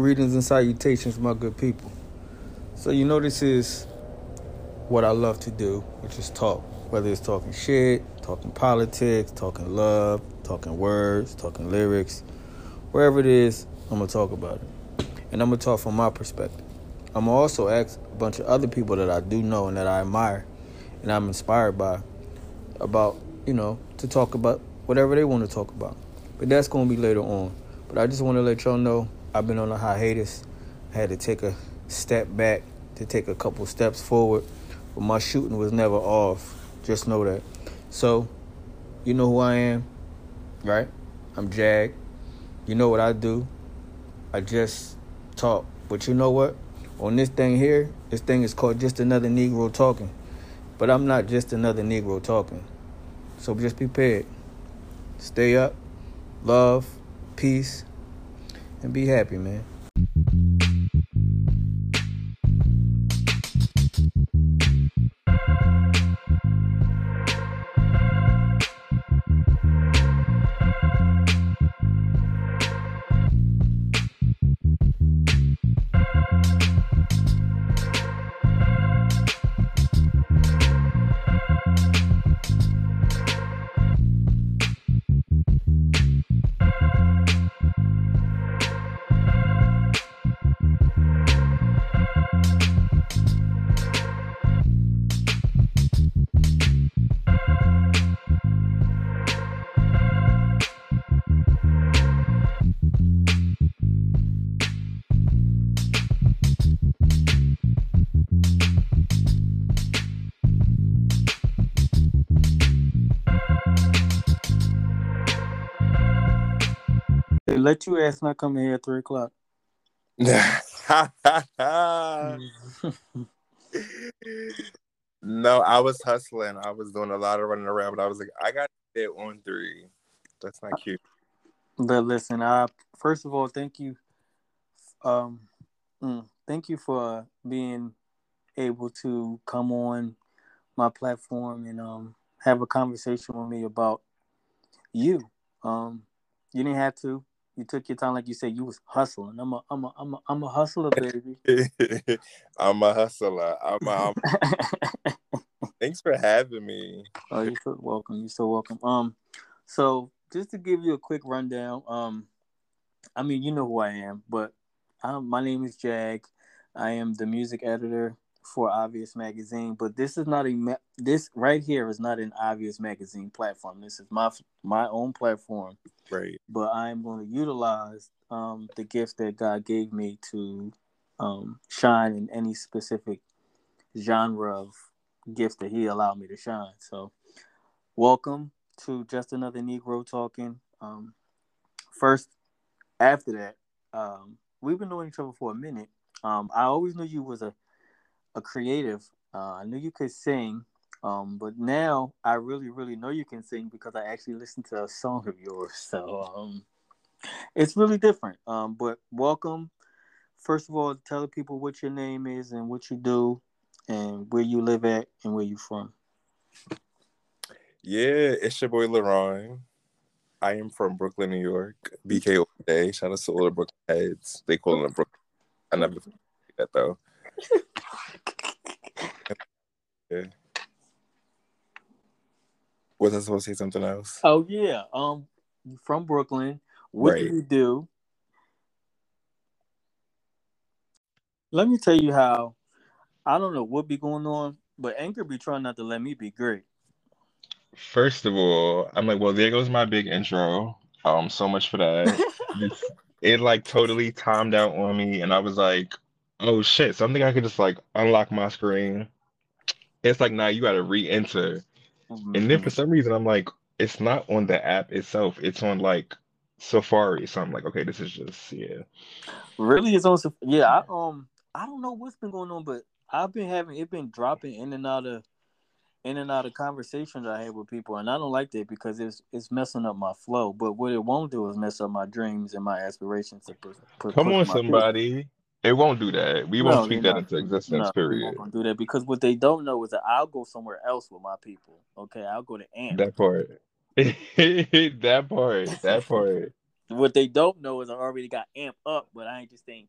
Greetings and salutations, my good people. So, you know, this is what I love to do, which is talk. Whether it's talking shit, talking politics, talking love, talking words, talking lyrics, wherever it is, I'm going to talk about it. And I'm going to talk from my perspective. I'm going to also ask a bunch of other people that I do know and that I admire and I'm inspired by about, you know, to talk about whatever they want to talk about. But that's going to be later on. But I just want to let y'all know I've been on a hiatus. I had to take a step back to take a couple steps forward, but my shooting was never off. Just know that. So, you know who I am, right? I'm Jag. You know what I do. I just talk. But you know what? On this thing here, this thing is called Just Another Negro Talking. But I'm not just another Negro talking. So just be prepared. Stay up, love, peace, and be happy, man. Let you ask not coming here at three o'clock. no, I was hustling. I was doing a lot of running around, but I was like, I got it on three. That's not cute. But listen, I first of all, thank you. Um, mm, thank you for being able to come on my platform and um have a conversation with me about you. Um, you didn't have to. You took your time, like you said. You was hustling. I'm a, I'm a, I'm a, I'm a hustler, baby. I'm a hustler. I'm a. I'm... Thanks for having me. Oh, you're so welcome. You're so welcome. Um, so just to give you a quick rundown. Um, I mean, you know who I am, but um, my name is Jag. I am the music editor for Obvious Magazine, but this is not a this right here is not an Obvious Magazine platform. This is my my own platform. Right. But I'm going to utilize um, the gift that God gave me to um, shine in any specific genre of gift that He allowed me to shine. So, welcome to just another Negro talking. Um, first, after that, um, we've been knowing each other for a minute. Um, I always knew you was a a creative. Uh, I knew you could sing, um, but now I really, really know you can sing because I actually listened to a song of yours. So um, it's really different. Um, but welcome. First of all, tell the people what your name is and what you do, and where you live at and where you're from. Yeah, it's your boy La'Ron. I am from Brooklyn, New York. BK Day. Shout out to all the Brooklyn heads. They call it a Brooklyn. I never that though. Yeah. Was I supposed to say something else? Oh yeah. Um from Brooklyn. What right. do you do? Let me tell you how I don't know what be going on, but Anchor be trying not to let me be great. First of all, I'm like, well, there goes my big intro. Um, so much for that. it like totally timed out on me, and I was like, oh shit, something I could just like unlock my screen. It's like now you got to re-enter, mm-hmm. and then for some reason I'm like, it's not on the app itself. It's on like Safari. So I'm like, okay, this is just yeah. Really, it's on. Yeah, I um, I don't know what's been going on, but I've been having it been dropping in and out of in and out of conversations I have with people, and I don't like that because it's it's messing up my flow. But what it won't do is mess up my dreams and my aspirations. To put, put, Come on, somebody. It won't do that. We won't speak that not. into existence. No, period. Won't do that because what they don't know is that I'll go somewhere else with my people. Okay, I'll go to Amp. That part. that part. That part. what they don't know is I already got amp up, but I ain't just ain't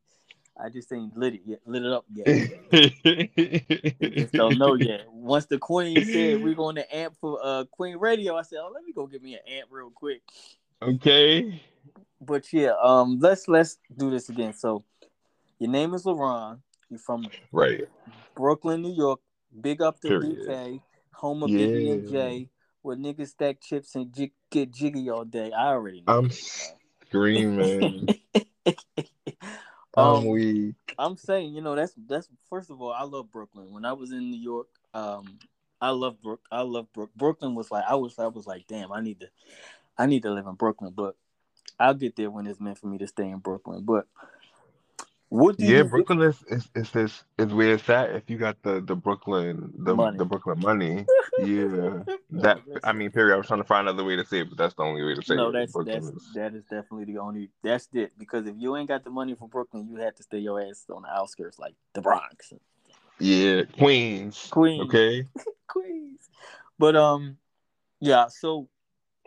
I just ain't lit it yet, lit it up yet. they just don't know yet. Once the queen said we're going to amp for uh Queen Radio, I said, Oh, let me go get me an amp real quick. Okay. But yeah, um let's let's do this again. So your name is LaRon. You're from right Brooklyn, New York. Big up to. BK, home of yeah. Biggie and Jay, where niggas stack chips and j- get jiggy all day. I already know. I'm screaming. I'm um, weak. I'm saying, you know, that's that's first of all, I love Brooklyn. When I was in New York, um, I love Brook. I love Brook. Brooklyn was like I was. I was like, damn, I need to, I need to live in Brooklyn. But I'll get there when it's meant for me to stay in Brooklyn. But what do yeah, Brooklyn is, is is this is where it's at. If you got the the Brooklyn the money. the Brooklyn money, yeah. that I mean, period. I was trying to find another way to say it, but that's the only way to say no, it. No, that's Brooklyn that's is... that is definitely the only. That's it. Because if you ain't got the money for Brooklyn, you have to stay your ass on the outskirts, like the Bronx. Yeah, Queens. Queens. Okay. Queens. But um, yeah. So,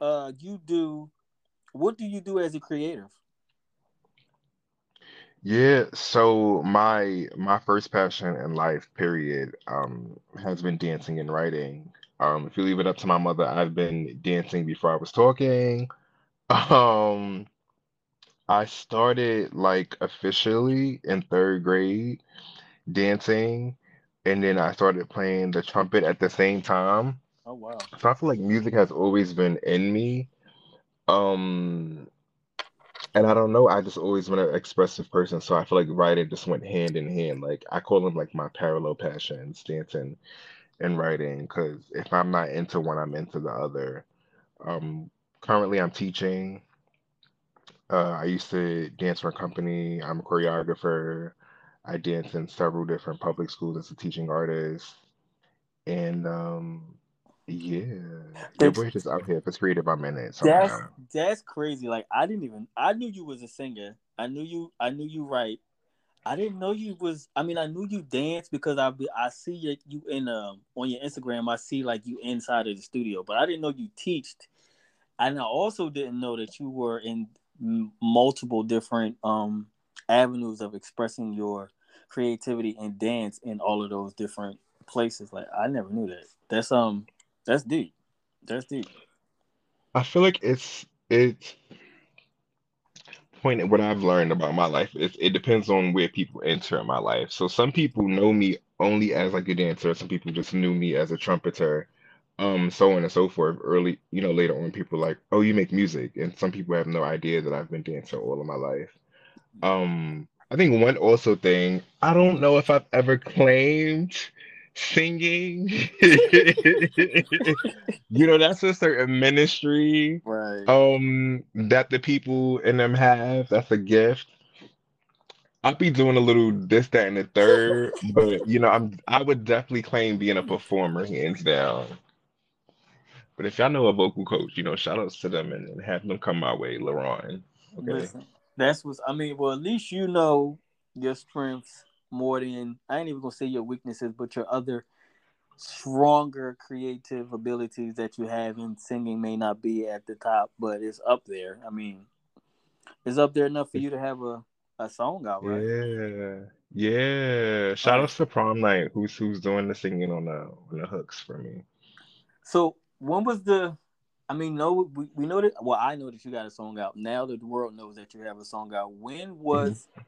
uh, you do. What do you do as a creative? Yeah, so my my first passion in life, period, um, has been dancing and writing. Um, if you leave it up to my mother, I've been dancing before I was talking. Um, I started like officially in third grade dancing, and then I started playing the trumpet at the same time. Oh wow. So I feel like music has always been in me. Um, and I don't know, I just always been an expressive person, so I feel like writing just went hand in hand. Like I call them like my parallel passions, dancing and writing, because if I'm not into one, I'm into the other. Um, currently, I'm teaching. Uh, I used to dance for a company. I'm a choreographer. I dance in several different public schools as a teaching artist, and um, yeah, your boy just out here. for three to five minutes. Somehow. That's that's crazy. Like I didn't even. I knew you was a singer. I knew you. I knew you write. I didn't know you was. I mean, I knew you dance because I be, I see you, you in um on your Instagram. I see like you inside of the studio, but I didn't know you teached. And I also didn't know that you were in multiple different um avenues of expressing your creativity and dance in all of those different places. Like I never knew that. That's um that's deep. That's deep. I feel like it's it's point what I've learned about my life is it depends on where people enter in my life. So some people know me only as like a dancer, some people just knew me as a trumpeter, um, so on and so forth. Early, you know, later on people like, oh, you make music, and some people have no idea that I've been dancing all of my life. Um, I think one also thing, I don't know if I've ever claimed singing. you know, that's a certain ministry right. um that the people in them have. That's a gift. I'll be doing a little this, that, and the third, but you know, I'm I would definitely claim being a performer, hands down. But if y'all know a vocal coach, you know, shout outs to them and, and have them come my way, LaRon. Okay. Listen, that's what I mean. Well, at least you know your strengths more than I ain't even gonna say your weaknesses, but your other stronger creative abilities that you have in singing may not be at the top, but it's up there. I mean, it's up there enough for you to have a, a song out, right? Yeah, yeah. Shout out to prom night, who's who's doing the singing on the on the hooks for me. So when was the? I mean, no, we, we know that. Well, I know that you got a song out. Now that the world knows that you have a song out. When was mm-hmm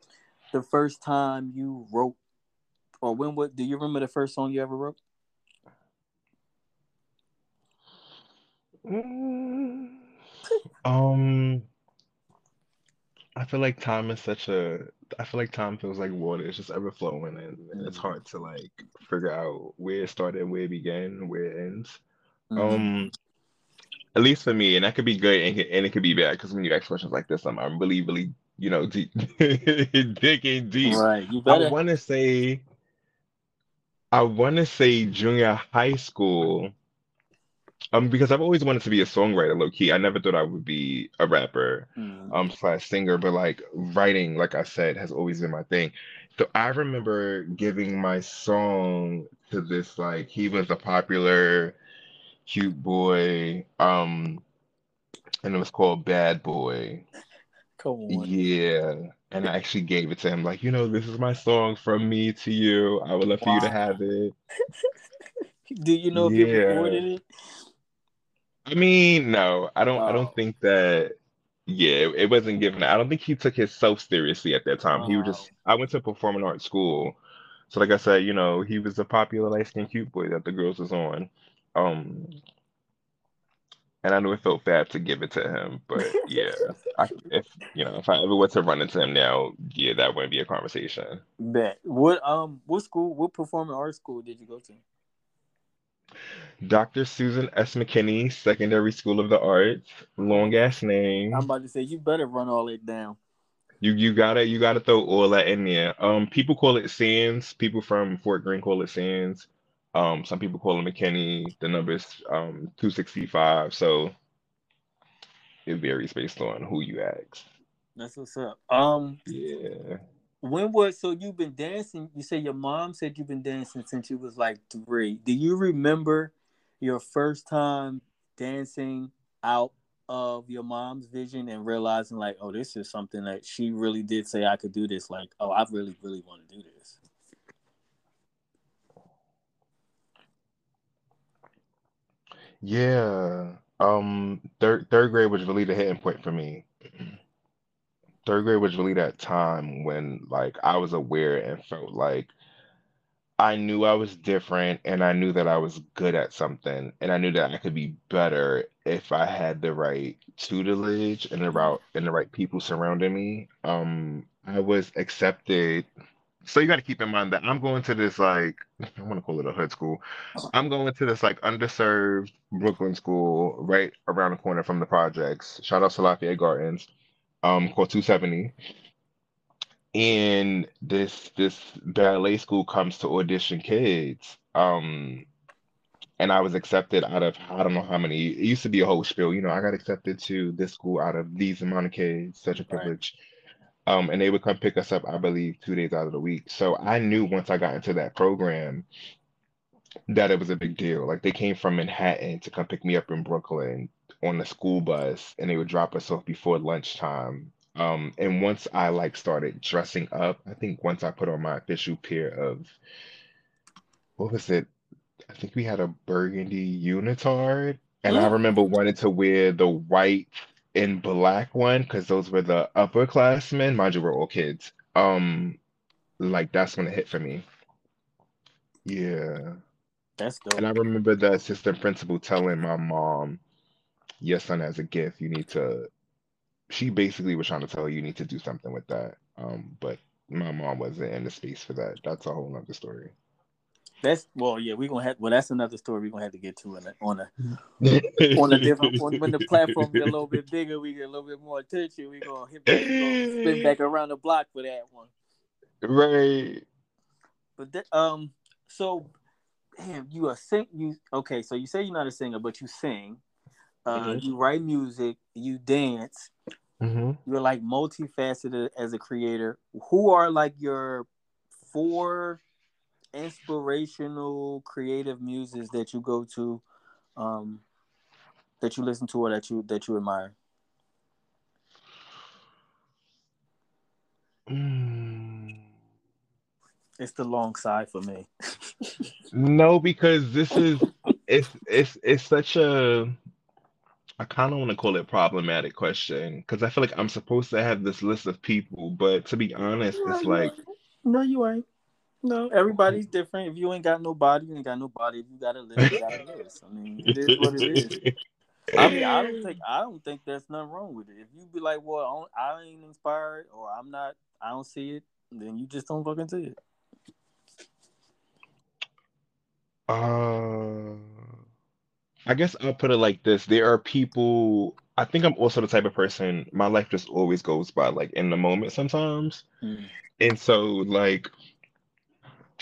the first time you wrote, or when what? Do you remember the first song you ever wrote? Mm, um, I feel like time is such a. I feel like time feels like water. It's just ever flowing, and, mm-hmm. it's hard to like figure out where it started, where it began, where it ends. Mm-hmm. Um, at least for me, and that could be good and, and it could be bad because when you ask questions like this, I'm, I'm really, really you know, deep, digging deep. Right. You better. I want to say, I want to say junior high school. Um, because I've always wanted to be a songwriter, low key. I never thought I would be a rapper, mm. um, slash singer, but like writing, like I said, has always been my thing. So I remember giving my song to this, like he was a popular, cute boy, um, and it was called Bad Boy Come on. Yeah. And I actually gave it to him, like, you know, this is my song from me to you. I would love for you to have it. Do you know if you Yeah. recorded it? I mean, no, I don't I Oh. don't think that yeah, it, it wasn't given. I don't think he took himself seriously at that time. He was just I went to performing arts school. So like I said, you know, he was a popular light skinned cute boy that the girls was on. Um and I knew it felt bad to give it to him, but yeah, I, if you know, if I ever were to run into him now, yeah, that wouldn't be a conversation. Bet. What um what school what performing arts school did you go to? Dr. Susan S. McKinney, Secondary School of the Arts, long ass name. I'm about to say you better run all it down. You you gotta you gotta throw all that in there. Um, people call it Sands. People from Fort Greene call it Sands. Um, some people call him McKinney. The number's um 265. So it varies based on who you ask. That's what's up. Um Yeah. when was so you've been dancing you say your mom said you've been dancing since you was like three. Do you remember your first time dancing out of your mom's vision and realizing like, oh, this is something that she really did say I could do this. Like, oh, I really, really want to do this. Yeah. Um, third third grade was really the hitting point for me. Third grade was really that time when like I was aware and felt like I knew I was different and I knew that I was good at something and I knew that I could be better if I had the right tutelage and the right and the right people surrounding me. Um, I was accepted. So you got to keep in mind that I'm going to this like I want to call it a hood school. I'm going to this like underserved Brooklyn school right around the corner from the projects. Shout out to Lafayette Gardens, um, called 270 and this this ballet school comes to audition kids um and I was accepted out of I don't know how many it used to be a whole spiel you know I got accepted to this school out of these amount of kids such a Right. Um and they would come pick us up I believe two days out of the week. So I knew once I got into that program that it was a big deal. Like they came from Manhattan to come pick me up in Brooklyn on the school bus and they would drop us off before lunchtime. Um, and once I like started dressing up, I think once I put on my official pair of what was it? I think we had a burgundy unitard, and I remember wanting to wear the white and black one because those were the upperclassmen. Mind you, we're all kids. Um, like that's when it hit for me. Yeah. That's dope. And I remember the assistant principal telling my mom, your son has a gift. You need to she basically was trying to tell her you need to do something with that. Um, but my mom wasn't in the space for that. That's a whole nother story. That's well, yeah, we're gonna have well that's another story we're gonna have to get to on a on a on a different on, when the platform get a little bit bigger, we get a little bit more attention. We gonna hit back, gonna spin back around the block for that one. Right. But that, um, so damn, you are sing you okay? So you say you're not a singer, but you sing. Uh, Mhm. you write music, you dance. hmm You're like multifaceted as a creator. Who are like your four inspirational creative muses that you go to, um, that you listen to or that you that you admire? Mm. It's the long side for me. No, because this is it's it's it's such a I kind of want to call it problematic question because I feel like I'm supposed to have this list of people, but to be honest, No, it's like no, you ain't. No, everybody's different. If you ain't got nobody, you ain't got nobody. If you got a list, you got a list. I mean, it is what it is. I mean, I don't think I don't think there's nothing wrong with it. If you be like, "Well, I, don't- I ain't inspired," or "I'm not," I don't see it, then you just don't fucking see it. Uh, I guess I'll put it like this. There are people, I think I'm also the type of person, my life just always goes by like in the moment sometimes. Mm. And so like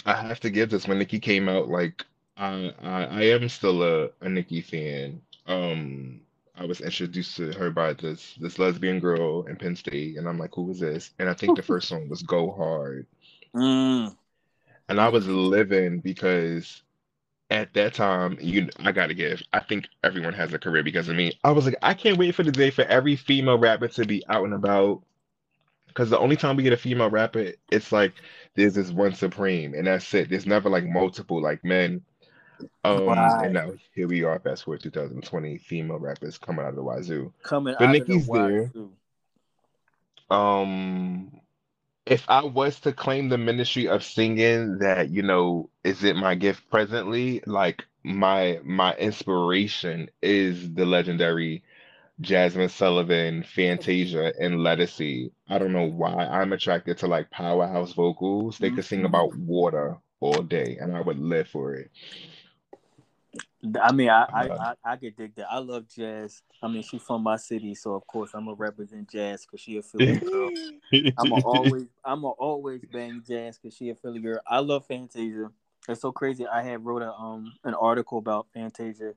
I have to give this when Nicki came out, like I I, I am still a, a Nicki fan. Um I was introduced to her by this this lesbian girl in Penn State, and I'm like, who is this? And I think the first song was Go Hard. Mm. And I was living because at that time, you I gotta give. I think everyone has a career because of me. I was like, I can't wait for the day for every female rapper to be out and about. Because the only time we get a female rapper, it's like there's this one supreme, and that's it. There's never like multiple like men. Um, Right. and now here we are, fast forward 2020, female rappers coming out of the wazoo. Coming But out of the Nicki's there. wazoo. Um, if I was to claim the ministry of singing that, you know, is it my gift presently? Like my my inspiration is the legendary Jazmine Sullivan, Fantasia, and Ledisi. I don't know why I'm attracted to like powerhouse vocals. They could sing Mhm. about water all day, and I would live for it. I mean, I, I, Uh, I, I could dig that. I love jazz. I mean, she's from my city, so of course I'm gonna represent jazz because she a Philly girl. I'm gonna always, I'm gonna always bang jazz because she a Philly girl. I love Fantasia. It's so crazy. I had wrote a um an article about Fantasia.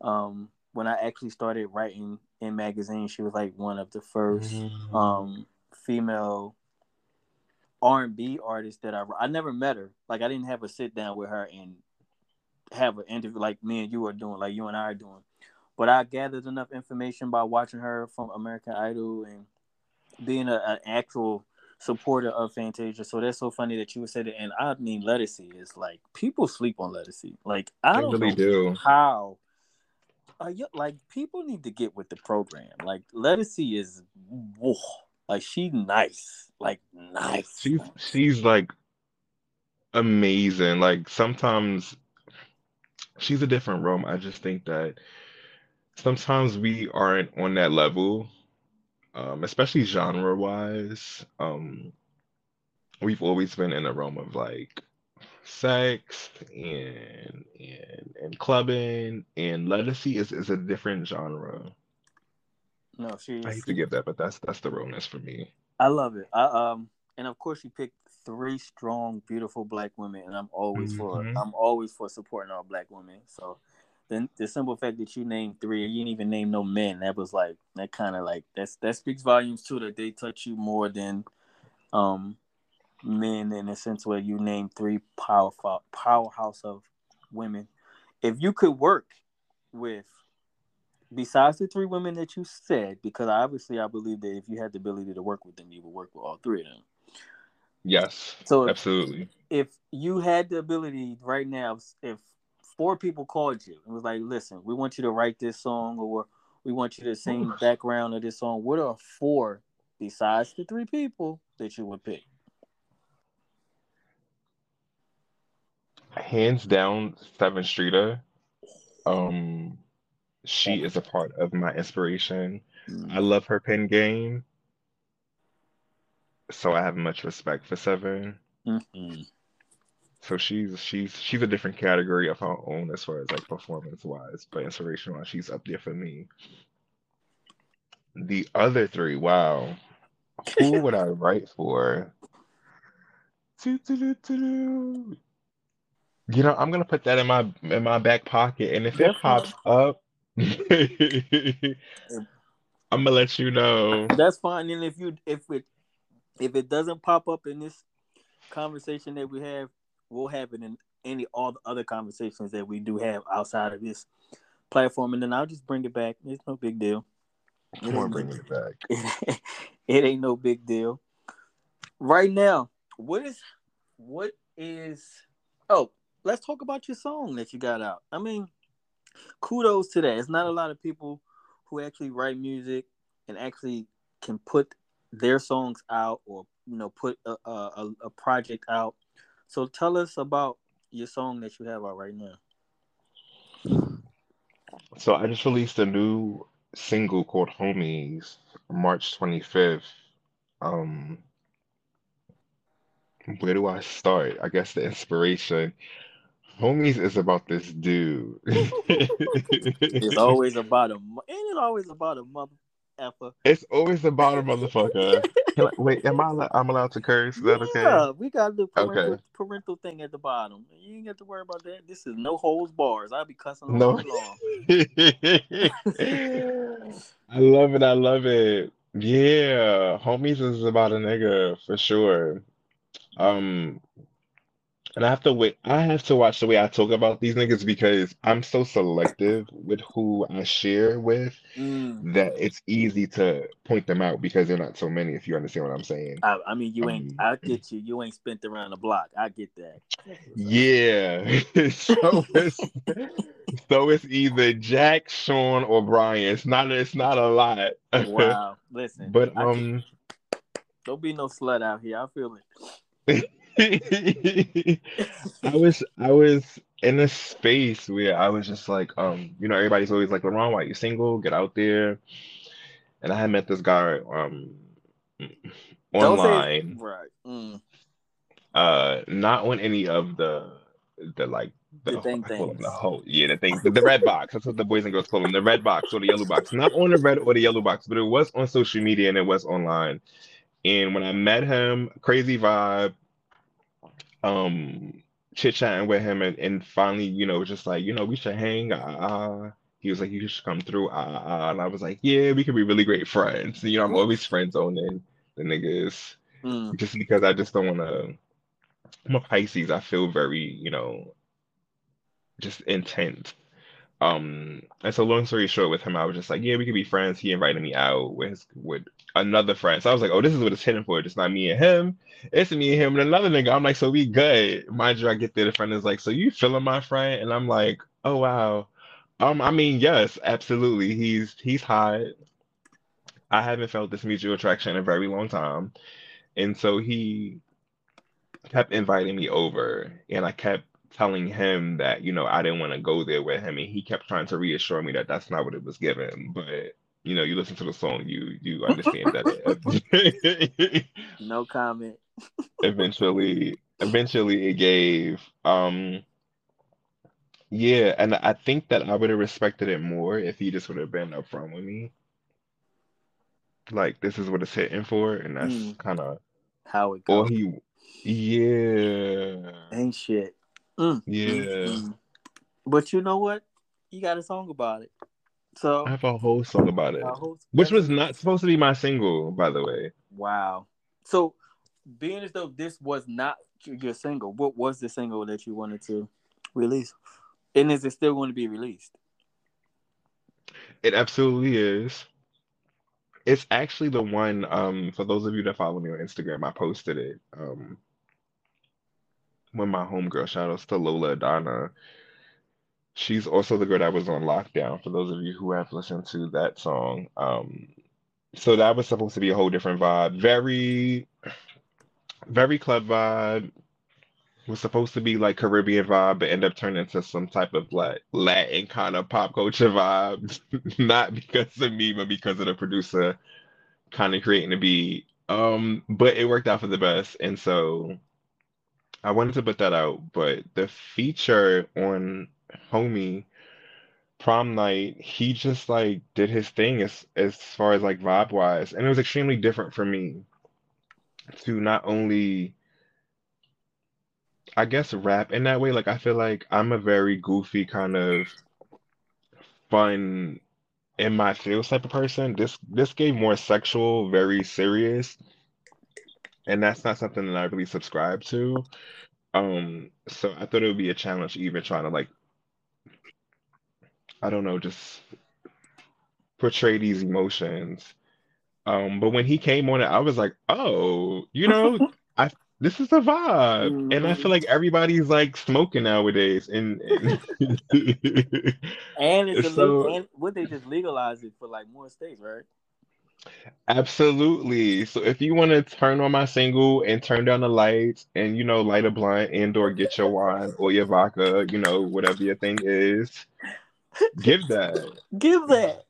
Um, when I actually started writing in magazines, she was like one of the first um female R and B artists that I I never met her. Like I didn't have a sit down with her and have an interview like me and you are doing, like you and I are doing. But I gathered enough information by watching her from American Idol and being a, an actual supporter of Fantasia. So that's so funny that you would say that. And I mean, Ledisi is like people sleep on Ledisi. Like I don't really know do. how. Uh, yeah, like people need to get with the program. Like Ledisi is, whoa, like she nice, like nice. She's she's like amazing. Like sometimes she's a different realm. I just think that sometimes we aren't on that level, um, especially genre wise. Um, we've always been in a realm of like sex and and and clubbing and Ledisi is is a different genre. no, she. I hate to give that, but that's that's the realness for me. I love it. I um, and of course you picked three strong, beautiful black women, and I'm always for. Mhm. I'm always for supporting all black women. So. then the simple fact that you named three, you didn't even name no men. That was like that kind of like that's that speaks volumes too. That they touch you more than um men in a sense where you name three powerful powerhouse of women. If you could work with besides the three women that you said, because obviously I believe that if you had the ability to work with them, you would work with all three of them. Yes, So if, absolutely. if you had the ability right now, if four people called you and was like, "Listen, we want you to write this song, or we want you to sing background of this song," what are four besides the three people that you would pick? Hands down, Sevyn Streeter. Um, she is a part of my inspiration. I love her pen game, so I have much respect for Sevyn. Mm-hmm. So she's she's she's a different category of her own as far as like performance wise, but inspiration wise, she's up there for me. The other three, wow. Who would I write for? You know, I'm gonna put that in my in my back pocket, and if it pops up, I'm gonna let you know. That's fine. And if you if it if it doesn't pop up in this conversation that we have, we'll have it in any all the other conversations that we do have outside of this platform, and then I'll just bring it back. It's no big deal. Come on, bring it back. it ain't no big deal. Right now, what is what is oh, let's talk about your song that you got out. I mean, kudos to that. It's not a lot of people who actually write music and actually can put their songs out or you know put a, a, a project out. So tell us about your song that you have out right now. So I just released a new single called Homies, March 25th. Um, where do I start? I guess the inspiration. Homies is about this dude. It's always about a mo- ain't it always about a mother effer. It's always about a motherfucker. Wait, am I? I'm allowed to curse? Is that okay? Yeah, we got the parental, Okay. parental thing at the bottom. You ain't got to worry about that. This is no holds bars. I'll be cussing all No. long. I love it. I love it. Yeah, homies is about a nigga for sure. Um, And I have to wait. I have to watch the way I talk about these niggas because I'm so selective with who I share with Mm. that it's easy to point them out because they're not so many. If you understand what I'm saying. I, I mean, you ain't. Um, I get you. You ain't spent around the block. I get that. Yeah. so it's so it's either Jack, Sean, or Brian. It's not. It's not a lot. Wow. Listen. but um. don't be no slut out here. I feel it. I was I was in a space where I was just like, um, you know, everybody's always like, La'Ron, why you single? Get out there. And I had met this guy um Don't say- online, Right. Mm. uh, not on any of the the like The thing I call them the whole yeah the thing the, the red box. That's what the boys and girls call them, the red box or the yellow box. Not on the red or the yellow box, but it was on social media and it was online. And when I met him, crazy vibe, um, chit chatting with him, and, and finally, you know, just like, you know, we should hang. Uh. He was like, you should come through. Uh, uh. And I was like, yeah, we could be really great friends. You know, I'm always friend zoning the niggas Mm. just because I just don't want to. I'm a Pisces. I feel very, you know, just intent. Um, and so long story short, with him, I was just like, yeah, we could be friends. He invited me out with his, with another friend. So I was like, oh, this is what it's hitting for. It's not me and him. It's me and him and another nigga. I'm like, so we good. Mind you, I get there, the friend is like, so you feeling my friend? And I'm like, oh wow. Um, I mean, yes, absolutely. He's he's hot. I haven't felt this mutual attraction in a very long time. And so he kept inviting me over, and I kept telling him that, you know, I didn't want to go there with him, and he kept trying to reassure me that that's not what it was given. But, you know, you listen to the song, you you understand that No comment. eventually eventually it gave. Um yeah, and I think that I would have respected it more if he just would have been upfront with me. Like, this is what it's hitting for, and that's Mm. kind of How it or he, yeah, Ain't shit. Mm. yeah. Mm. But you know what? You got a song about it. So I have a whole song about it, which was not supposed to be my single, by the way. wow. So being as though this was not your single, what was the single that you wanted to release? And is it still going to be released? It absolutely is. It's actually the one, um, for those of you that follow me on Instagram, I posted it. Um, when my homegirl, shout outs to Lola Adana. She's also the girl that was on lockdown, for those of you who have listened to that song. Um, so that was supposed to be a whole different vibe. Very, very club vibe. Was supposed to be like Caribbean vibe, but end up turning into some type of like Latin kind of pop culture vibe. Not because of me, but because of the producer kind of creating the beat. Um, but it worked out for the best, and so I wanted to put that out. But the feature on Homie Prom Night, he just like did his thing as as far as like vibe wise, and it was extremely different for me to not only I guess rap in that way. Like I feel like I'm a very goofy kind of fun in my feels type of person. This this gave more sexual, very serious, and that's not something that I really subscribe to. Um, so I thought it would be a challenge even trying to like I don't know, just portray these emotions. Um, but when he came on it, I was like, oh, you know, I this is a vibe, and I feel like everybody's like smoking nowadays, and, and And it's a So- legal, and would they just legalize it for like more states, right? Absolutely. So if you want to turn on my single and turn down the lights, and you know, light a blunt and or get your wine or your vodka, you know, whatever your thing is, give that, Give that.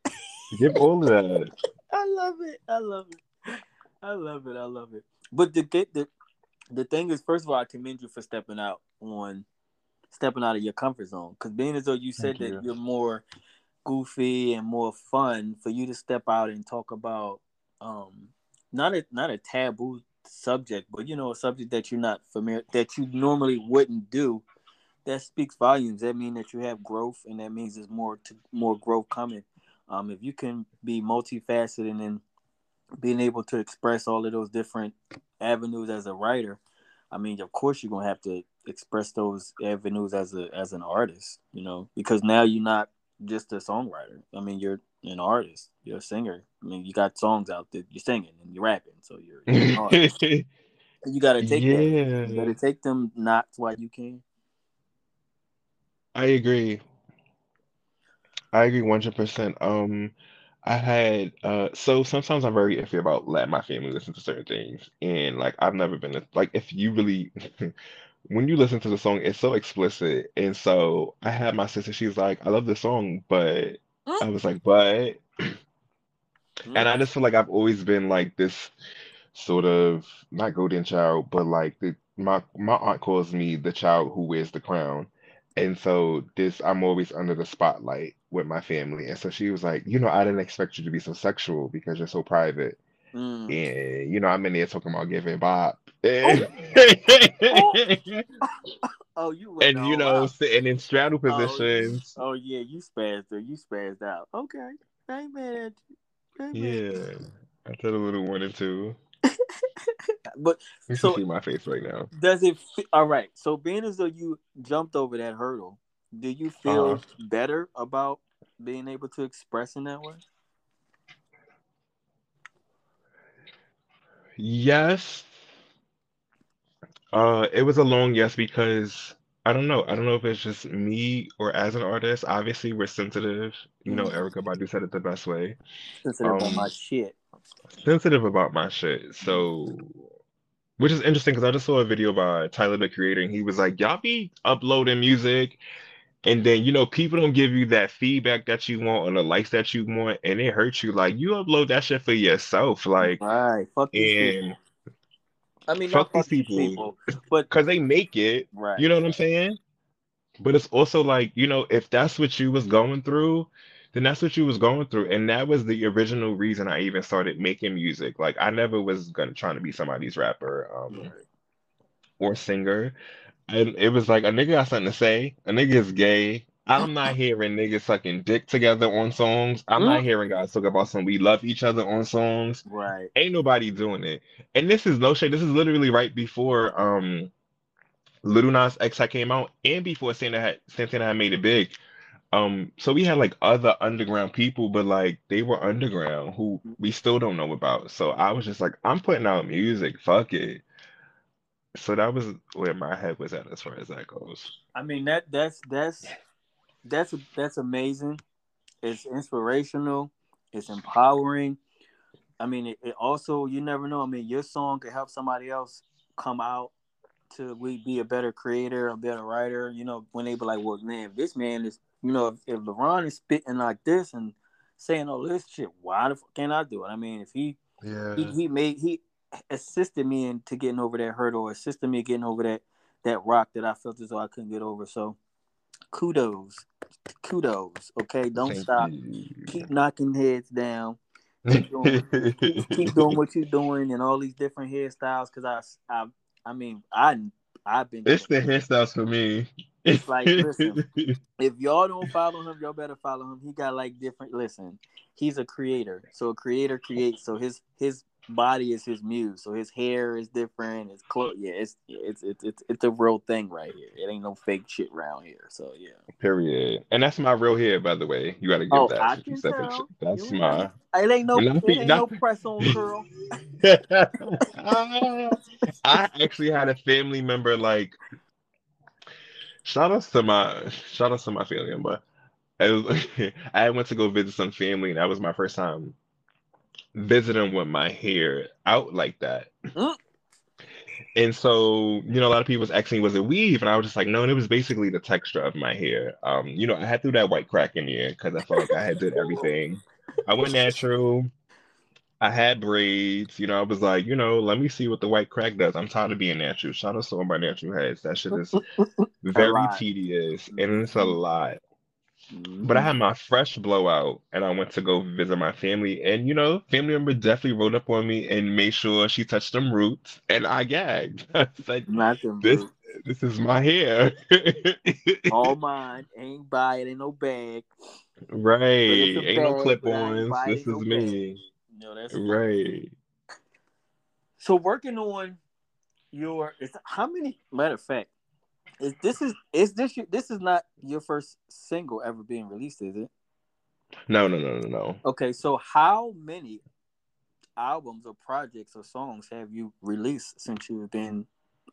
give all of that. I love it. I love it. I love it. I love it. But the the the, thing is, first of all, I commend you for stepping out on stepping out of your comfort zone. Because being as though you said Thank that you're more goofy and more fun, for you to step out and talk about um not a not a taboo subject, but you know a subject that you're not familiar that you normally wouldn't do. That speaks volumes. That means that you have growth, and that means there's more to more growth coming. Um, if you can be multifaceted and being able to express all of those different avenues as a writer, I mean, of course, you're gonna have to express those avenues as a as an artist, you know, because now you're not just a songwriter. I mean, you're an artist. You're a singer. I mean, you got songs out that you're singing and you're rapping, so you're, you're an you got to take Yeah. that. You got to take them knots while you can. I agree. I agree 100%. Um, I had uh so sometimes I'm very iffy about letting my family listen to certain things. And like I've never been like if you really when you listen to the song, it's so explicit. And so I had my sister, she's like, I love this song, but I was like, but and I just feel like I've always been like this sort of not golden child, but like the my my aunt calls me the child who wears the crown. And so this I'm always under the spotlight with my family. And so she was like, you know, I didn't expect you to be so sexual because you're so private. Mm. And you know, I'm in there talking about giving bop. And, Oh, you went and you know, sitting in straddle Oh, positions. Oh yeah, you spazzed. You spazzed out. Okay, I ain't mad at you. I ain't mad at Yeah. I did a little one and two. But You So- see my face right now. does it? All right. So being as though you jumped over that hurdle, do you feel Uh-huh. better about being able to express in that way? Yes. Uh, it was a long yes because I don't know. I don't know if it's just me or as an artist. Obviously, we're sensitive. You know, Mhm. Erykah Badu said it the best way. Sensitive about Um, my shit. Sensitive about my shit. So, which is interesting because I just saw a video by Tyler the Creator and he was like, y'all be uploading music and then, you know, people don't give you that feedback that you want or the likes that you want and it hurts you. Like, you upload that shit for yourself. Like, Right. Fuck and I mean, fuck these people. people, but because they make it. right. You know what I'm saying? But it's also like, you know, if that's what you was going through, then that's what you was going through. And that was the original reason I even started making music. Like I never was gonna trying to be somebody's rapper um Right. or singer. And it was like a nigga got something to say. A nigga is gay. I'm not hearing niggas sucking dick together on songs. I'm not hearing guys talk about some we love each other on songs. Right. Ain't nobody doing it. And this is no shade. This is literally right before um Lil Nas X had came out and before Santana had Santana had made it big. Um, so we had like other underground people, but like they were underground who we still don't know about. So I was just like, I'm putting out music, fuck it. So that was where my head was at as far as that goes. I mean that that's that's that's that's amazing. It's inspirational. It's empowering. I mean, it, it also you never know. I mean, your song could help somebody else come out to we be a better creator, a better writer. You know, when they be like, "Well, man, this man is, you know, if, if La'Ron is spitting like this and saying all this shit, why the fuck can't I do it?" I mean, if he Yeah. he, he made he assisted me into getting over that hurdle, assisted me getting over that that rock that I felt as though I couldn't get over. So kudos, kudos. Okay, don't Thank stop. you. Keep knocking heads down. Keep doing, keep, keep doing what you're doing and all these different hairstyles. Because I, I, I mean, I, I've been. It's the hairstyles for me. It's like, listen. if y'all don't follow him, y'all better follow him. He got like different. Listen, he's a creator, so a creator creates. So his his body is his muse. So his hair is different. His clothes, yeah, it's it's it's it's it's a real thing right here. It ain't no fake shit around here. So yeah. Period. And that's my real hair, by the way. You got to give Oh, that. I can tell. That's You my. It ain't no, Nothing- it ain't no press on curl. I actually had a family member like shout outs to my shout outs to my family member. I, was, I went to go visit some family and that was my first time visiting with my hair out like that. Mm. And so, you know, a lot of people was asking, was it weave? And I was just like, no, and it was basically the texture of my hair. Um, you know, I had threw that white crack in there because I felt like I had did everything. I went natural. I had braids. You know, I was like, you know, let me see what the white crack does. I'm tired of being natural. Shout out to all my natural heads. That shit is very tedious and it's a lot. Mm-hmm. But I had my fresh blowout and I went to go visit my family. And, you know, family member definitely rolled up on me and made sure she touched them roots. And I gagged. I said, not them this, roots. this is my hair. All mine. Ain't buy it. Ain't no bag. right. a Ain't no clip but I ain't ons. This is no me. You know that's Right. So working on your it's how many matter of fact, Is this is is this your, this is not your first single ever being released, is it? No, no, no, no, no. Okay, so how many albums or projects or songs have you released since you've been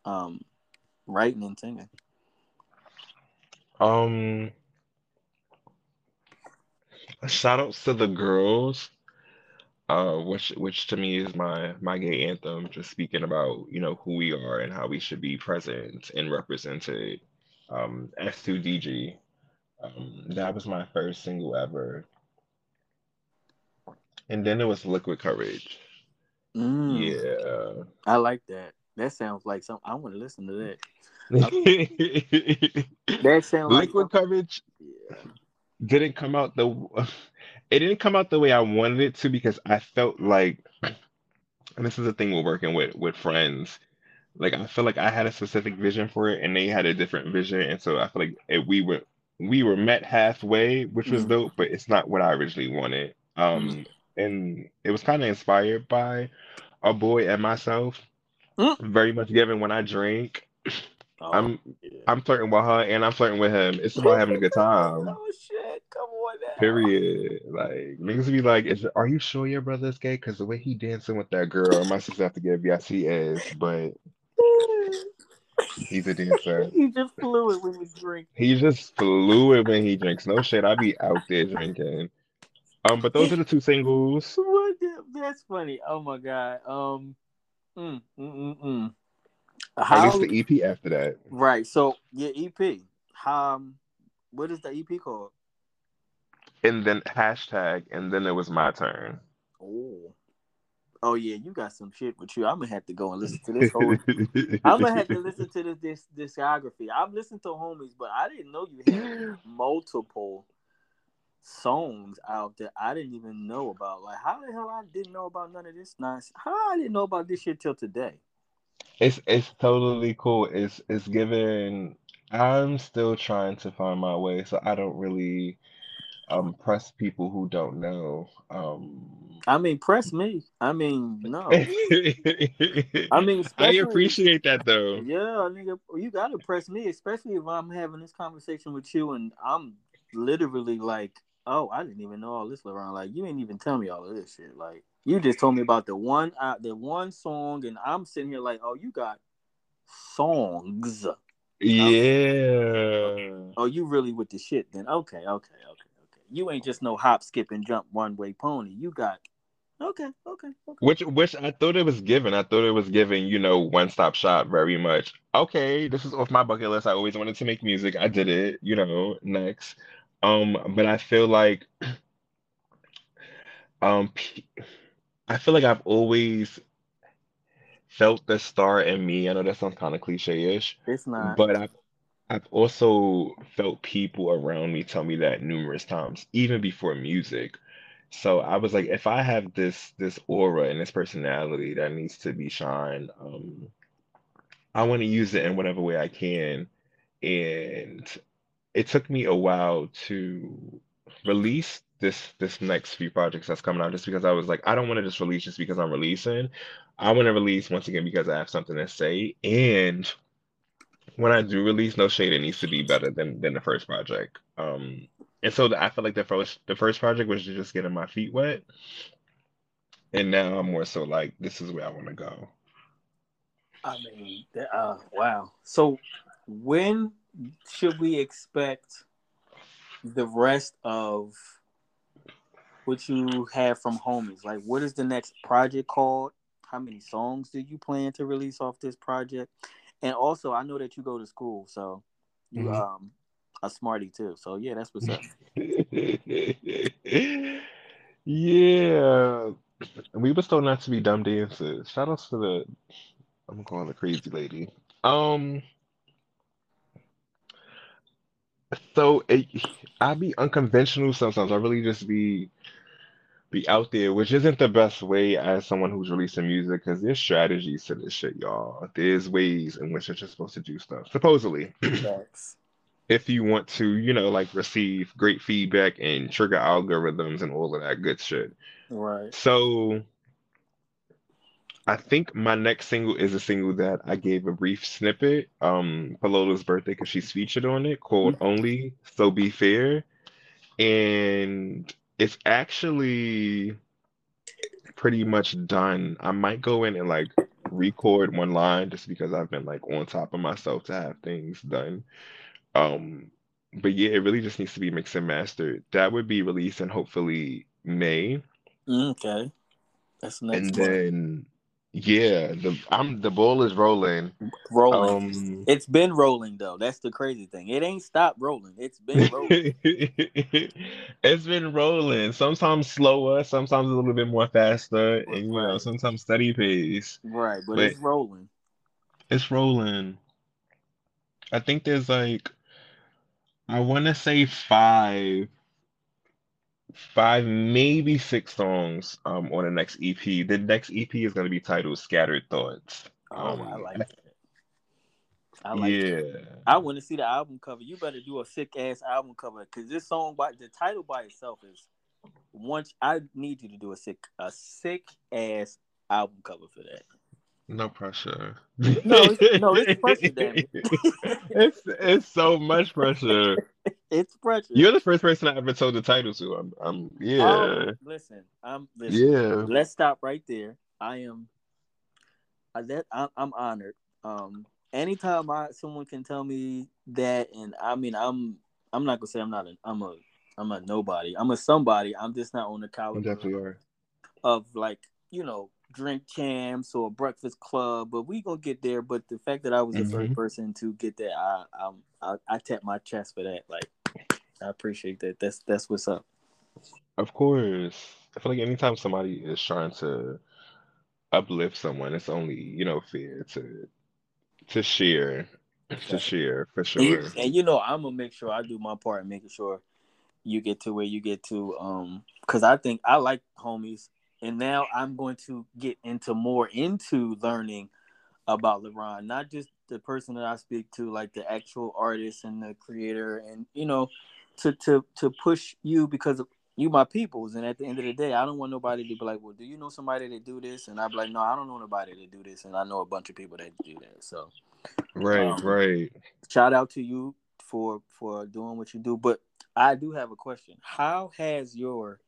um writing and singing? Um, shout outs to the girls, uh, which which to me is my my gay anthem, just speaking about you know who we are and how we should be present and represented. Um, S2DG, um, that was my first single ever, and then it was Liquid Courage. Mm, Yeah. I like that. That sounds like some. I want to listen to that. That sounds like Liquid Courage yeah. didn't come out the it didn't come out the way I wanted it to because I felt like and this is the thing we're working with with friends. Like I feel like I had a specific vision for it and they had a different vision and so I feel like it, we were we were met halfway, which was Mhm. dope, but it's not what I originally wanted. Um and it was kind of inspired by a boy and myself. Mm. Very much given when I drink. Oh, I'm yeah. I'm flirting with her and I'm flirting with him. It's about having a good time. oh shit! Come on now. Period. Like niggas be like, "Is are you sure your brother's gay?" Because the way he dancing with that girl, my sister have to give yes he is, but he's a dancer. he just fluid when he drinks. He's just fluid when he drinks. No shit, I be out there drinking. Um, but those are the two singles. What the, that's funny. Oh my god. Um. Mm, mm, mm, mm. How? Released the EP after that. Right. So yeah, EP. Um. What is the EP called? And then hashtag, and then it was my turn. Oh. Oh yeah, you got some shit with you. I'm gonna have to go and listen to this whole. I'm gonna have to listen to this this discography. I've listened to homies, but I didn't know you had multiple songs out there. I didn't even know about. Like, how the hell I didn't know about none of this nonsense? How I didn't know about this shit till today? It's it's totally cool. It's it's given. I'm still trying to find my way, so I don't really um press people who don't know. Um I mean, press me. I mean, no. I mean, I appreciate that though. Yeah, nigga, you gotta press me, especially if I'm having this conversation with you and I'm literally like, oh, I didn't even know all this around. Like, you didn't even tell me all of this shit. Like, you just told me about the one, uh, the one song, and I'm sitting here like, oh, you got songs. Yeah. Oh, you really with the shit then? Okay, okay, okay. You ain't just no hop, skip, and jump one way pony. You got okay, okay, okay. Which which I thought it was given. I thought it was given, you know, one stop shop very much. Okay, this is off my bucket list. I always wanted to make music. I did it, you know, next. Um, but I feel like um I feel like I've always felt the star in me. I know that sounds kind of cliche-ish, It's not. but I've I've also felt people around me tell me that numerous times, even before music. So I was like, if I have this this aura and this personality that needs to be shined, um, I want to use it in whatever way I can. And it took me a while to release this this next few projects that's coming out just because I was like, I don't want to just release just because I'm releasing. I want to release once again because I have something to say. And when I do release No Shade, it needs to be better than than the first project. Um, and so the, I feel like the first the first project was just getting my feet wet, and now I'm more so like this is where I want to go. I mean, uh, wow. So, when should we expect the rest of what you have from homies? Like, what is the next project called? How many songs do you plan to release off this project? And also, I know that you go to school, so you Mhm. um a smarty too. So yeah, that's what's up. Yeah, we were told not to be dumb dancers. Shout outs to the I'm gonna call her the crazy lady. Um, so it, I be unconventional sometimes. I really just be be out there, which isn't the best way as someone who's releasing music because there's strategies to this shit, y'all. There's ways in which you're supposed to do stuff, supposedly, if you want to, you know, like receive great feedback and trigger algorithms and all of that good shit. Right. So I think my next single is a single that I gave a brief snippet um for Lola's birthday because she's featured on it called Only So Be Fair. And it's actually pretty much done. I might go in and like record one line just because I've been like on top of myself to have things done. Um, but yeah, it really just needs to be mixed and mastered. That would be released in hopefully May. Okay. That's next And month. then yeah, the I'm the ball is rolling. rolling. Um It's been rolling though. That's the crazy thing. It ain't stopped rolling. It's been rolling. it's been rolling. Sometimes slower, sometimes a little bit more faster, and you know, sometimes steady pace. right, but But it's rolling. it's rolling. I think there's like I want to say five, five, maybe six songs um on the next EP. The next EP is going to be titled Scattered Thoughts. Oh, I Um, like that. I like that. yeah. I want to see the album cover. You better do a sick ass album cover because this song by the title by itself is once I need you to do a sick a sick ass album cover for that. No pressure. No, it's- no, it's pressure, damn it. It's it's so much pressure. It's pressure. You're the first person I ever told the title to. I'm I'm yeah. Oh, listen, I'm listen. Yeah. Let's stop right there. I am. I that I'm, I'm honored. Um, anytime I someone can tell me that, and I mean, I'm I'm not gonna say I'm not a I'm a I'm a nobody. I'm a somebody. I'm just not on the You caliber definitely are. of like you know drink champs or breakfast club. But we gonna get there. But the fact that I was the first Mhm. person to get that, I I'm, I I tap my chest for that. Like I appreciate that. That's that's what's up. Of course. I feel like anytime somebody is trying to uplift someone, it's only, you know, fair to to share. To share for sure. and you know, I'm gonna make sure I do my part in making sure you get to where you get to. Um, because I think I like homies, and now I'm going to get into more into learning about La'Ron, not just the person that I speak to, like the actual artist and the creator, and you know, to to to push you because you my peoples. And at the end of the day, I don't want nobody to be like, well, do you know somebody that do this? And I'm like, no, I don't know nobody that do this, and I know a bunch of people that do that. So Right, um, right. shout out to you for for doing what you do but i do have a question how has your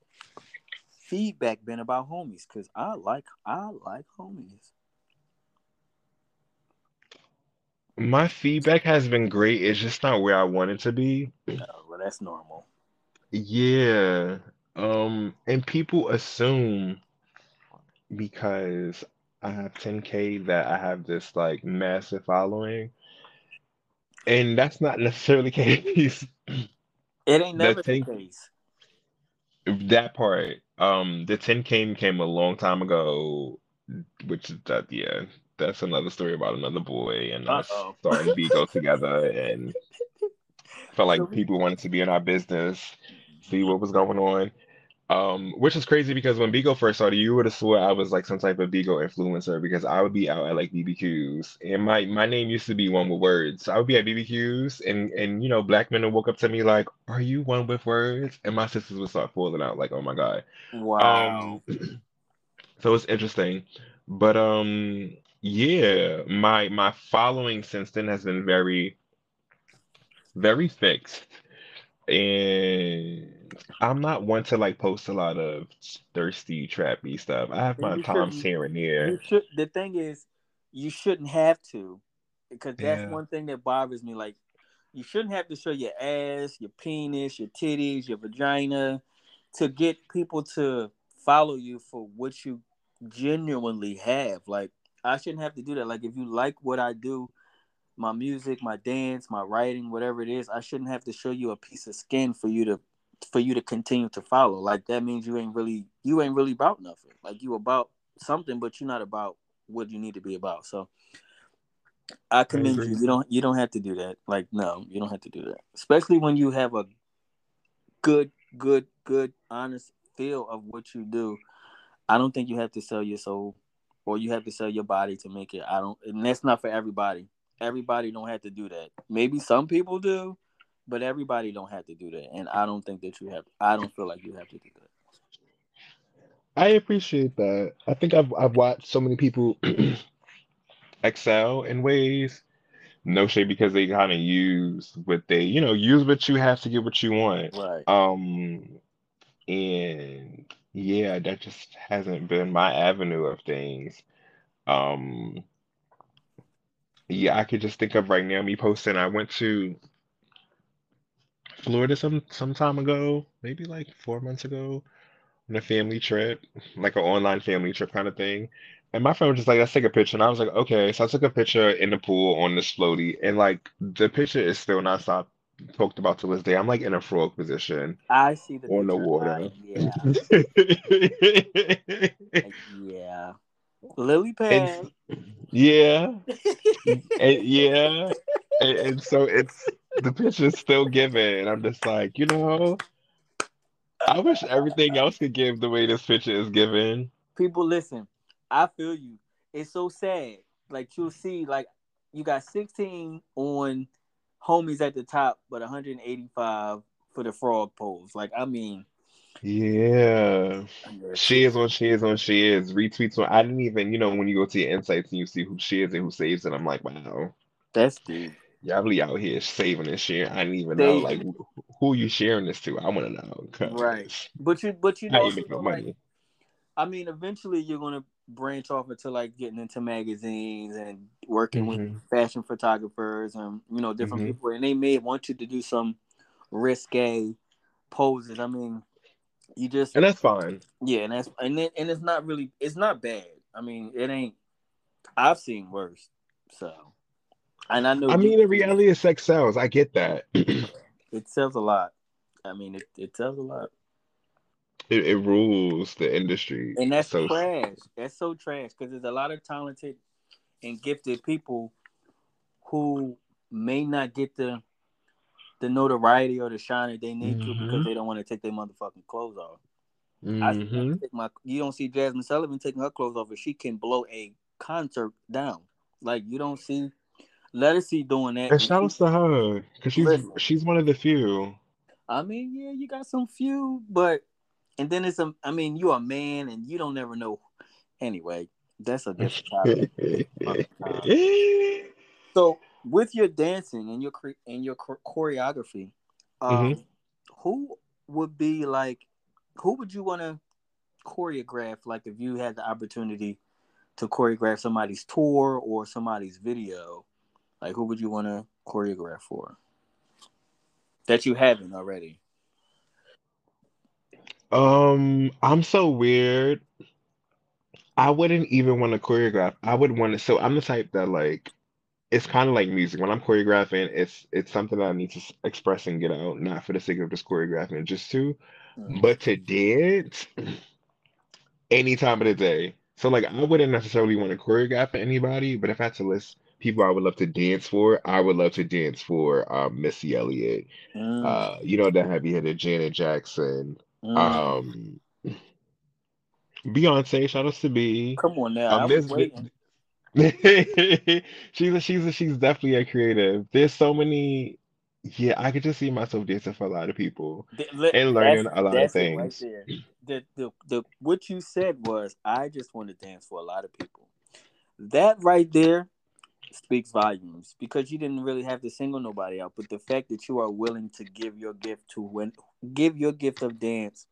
feedback been about homies because i like i like homies My feedback has been great. It's just not where I want it to be. uh, well that's normal Yeah. Um, and people assume because I have 10K that I have this like massive following. And that's not necessarily the case. it ain't The never the thing- case That part, um, the 10K came a long time ago, which is that, yeah, that's another story about another boy and us Uh-oh. starting Bigo together and felt like people wanted to be in our business, see what was going on. Um, which is crazy because when Bigo first started, you would have swore I was like some type of Bigo influencer because I would be out at like BBQs and my my name used to be one with words. So I would be at BBQs and and you know black men would walk up to me like, "Are you one with words?" And my sisters would start falling out like, "Oh my God." wow Um, so it's interesting, but um, yeah, my my following since then has been very, very fixed, and I'm not one to like post a lot of thirsty, trappy stuff. I have my times here and there. should the thing is you shouldn't have to because that's Yeah. one thing that bothers me like you shouldn't have to show your ass your penis your titties your vagina to get people to follow you for what you genuinely have like i shouldn't have to do that. Like if you like what i do my music my dance my writing whatever it is i shouldn't have to show you a piece of skin for you to for you to continue to follow. Like that means you ain't really you ain't really about nothing. Like you about something but you're not about what you need to be about. So i commend you. you don't you don't have to do that. Like no you don't have to do that. Especially when you have a good good good honest feel of what you do. I don't think you have to sell your soul or you have to sell your body to make it i don't and that's not for everybody everybody don't have to do that maybe some people do but everybody don't have to do that and i don't think that you have i don't feel like you have to do that I appreciate that. I think I've I've watched so many people excel in ways. No shade because they kind of use what they, you know, use what you have to get what you want. Right. Um, and yeah, that just hasn't been my avenue of things. Um, yeah, I could just think of right now me posting. I went to Florida some some time ago, maybe like four months ago, on a family trip, like an online family trip kind of thing. And my friend was just like, let's take a picture. And I was like, okay. So I took a picture in the pool on this floaty. And like the picture is still not stopped talked about to this day. I'm like in a frog position I see the on the water. Yeah. Like, yeah. Lily pad. yeah. And yeah. And, and so it's the picture's still giving. And I'm just like, you know, I wish everything else could give the way this picture is given. People listen. I feel you. It's so sad. Like you'll see, like you got 16 on homies at the top, but 185 for the frog pose. Like I mean, Yeah. She is on she is on she is. Retweets on I didn't even, you know, when you go to your insights and you see who she is and who saves it, I'm like, wow. That's deep. Y'all really out here saving and sharing. I didn't even know like who, you sharing this to. I want to know. Right. But you, but you know, you make no like? I mean, eventually you're gonna branch off into like getting into magazines and working with Mhm. fashion photographers and you know different Mhm. people, and they may want you to do some risque poses. I mean, you just And that's fine. yeah, and that's and it, and it's not really it's not bad. I mean, it ain't. I've seen worse, so and I know. I mean, in reality, sex sells. I get that. it, it sells a lot. I mean, it, it sells a lot, it rules the industry. and that's so trash. That's so trash because there's a lot of talented and gifted people who may not get the the notoriety or the shine that they need to Mhm. because they don't want to take their motherfucking clothes off. I Mhm. take my, you don't see Jazmine Sullivan taking her clothes off, but she can blow a concert down. Like you don't see Ledisi doing that. And and shout she- outs to her because she's Listen. she's one of the few. I mean, yeah, you got some few, but and then it's a. I mean, you're a man, and you don't never know. Anyway, that's a different topic. so, with your dancing and your cre- and your chor- choreography, um, Mhm. who would be like, who would you want to choreograph? Like, if you had the opportunity to choreograph somebody's tour or somebody's video, like, who would you want to choreograph for? That you haven't already. Um, I'm so weird. I wouldn't even want to choreograph. I would want to. So I'm the type that like, it's kind of like music. When I'm choreographing, it's it's something that I need to express and get out, not for the sake of just choreographing it just to, Mm. but to dance any time of the day. So like, I wouldn't necessarily want to choreograph for anybody, but if I had to list people I would love to dance for, I would love to dance for um, Missy Elliott, Mm. uh, you know, the heavy hitter Janet Jackson. Mm. Um, Beyonce, shout outs to B. Come on now, Um, she's a, she's a, she's definitely a creative. There's so many. Yeah, I could just see myself dancing for a lot of people Th- li- and learning a lot of right things. there. The, the the what you said was I just want to dance for a lot of people. That right there speaks volumes because you didn't really have to single nobody out, but the fact that you are willing to give your gift to when give your gift of dance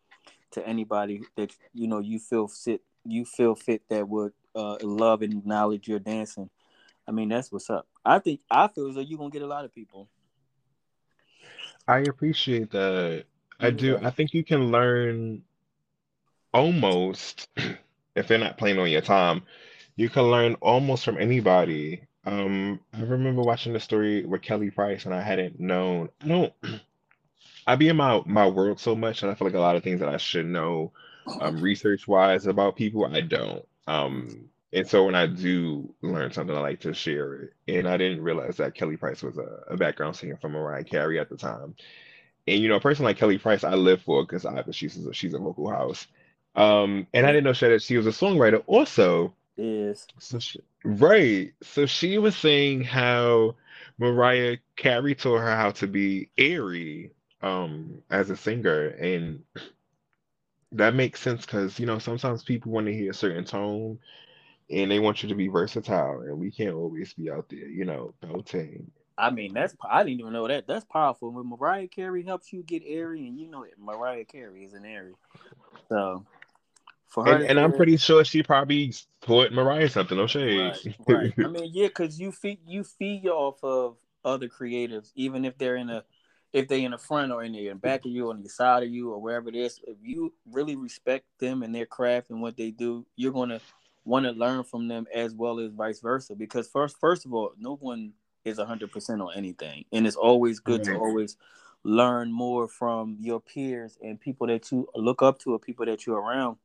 to anybody that you know you feel fit you feel fit that would uh, love and acknowledge your dancing. I mean that's what's up. I think I feel as though you're gonna get a lot of people. I appreciate that. I do. I think you can learn almost if they're not playing on your time, you can learn almost from anybody. Um, I remember watching the story with Kelly Price, and I hadn't known. I don't. I be in my my world so much, and I feel like a lot of things that I should know, um, research wise about people, I don't. Um, and so when I do learn something, I like to share it. And I didn't realize that Kelly Price was a, a background singer for Mariah Carey at the time. And you know, a person like Kelly Price, I live for because obviously she's a, she's a vocal house. Um, and I didn't know she, she was a songwriter also. Is So she, right. So she was saying how Mariah Carey taught her how to be airy um as a singer and that makes sense because you know sometimes people want to hear a certain tone and they want you to be versatile, and we can't always be out there, you know, belting. I mean, that's I didn't even know that. That's powerful. When Mariah Carey helps you get airy, and you know it Mariah Carey is an airy, so for her, and, and I'm pretty sure she probably taught Mariah something. No shade. Right. right. I mean, yeah, because you feed you feed off of other creatives, even if they're in a if they're in the front or in the back of you, on the side of you, or wherever it is. If you really respect them and their craft and what they do, you're gonna want to learn from them as well as vice versa. Because first, first of all, no one is hundred percent on anything, and it's always good mm-hmm. to always learn more from your peers and people that you look up to, or people that you're around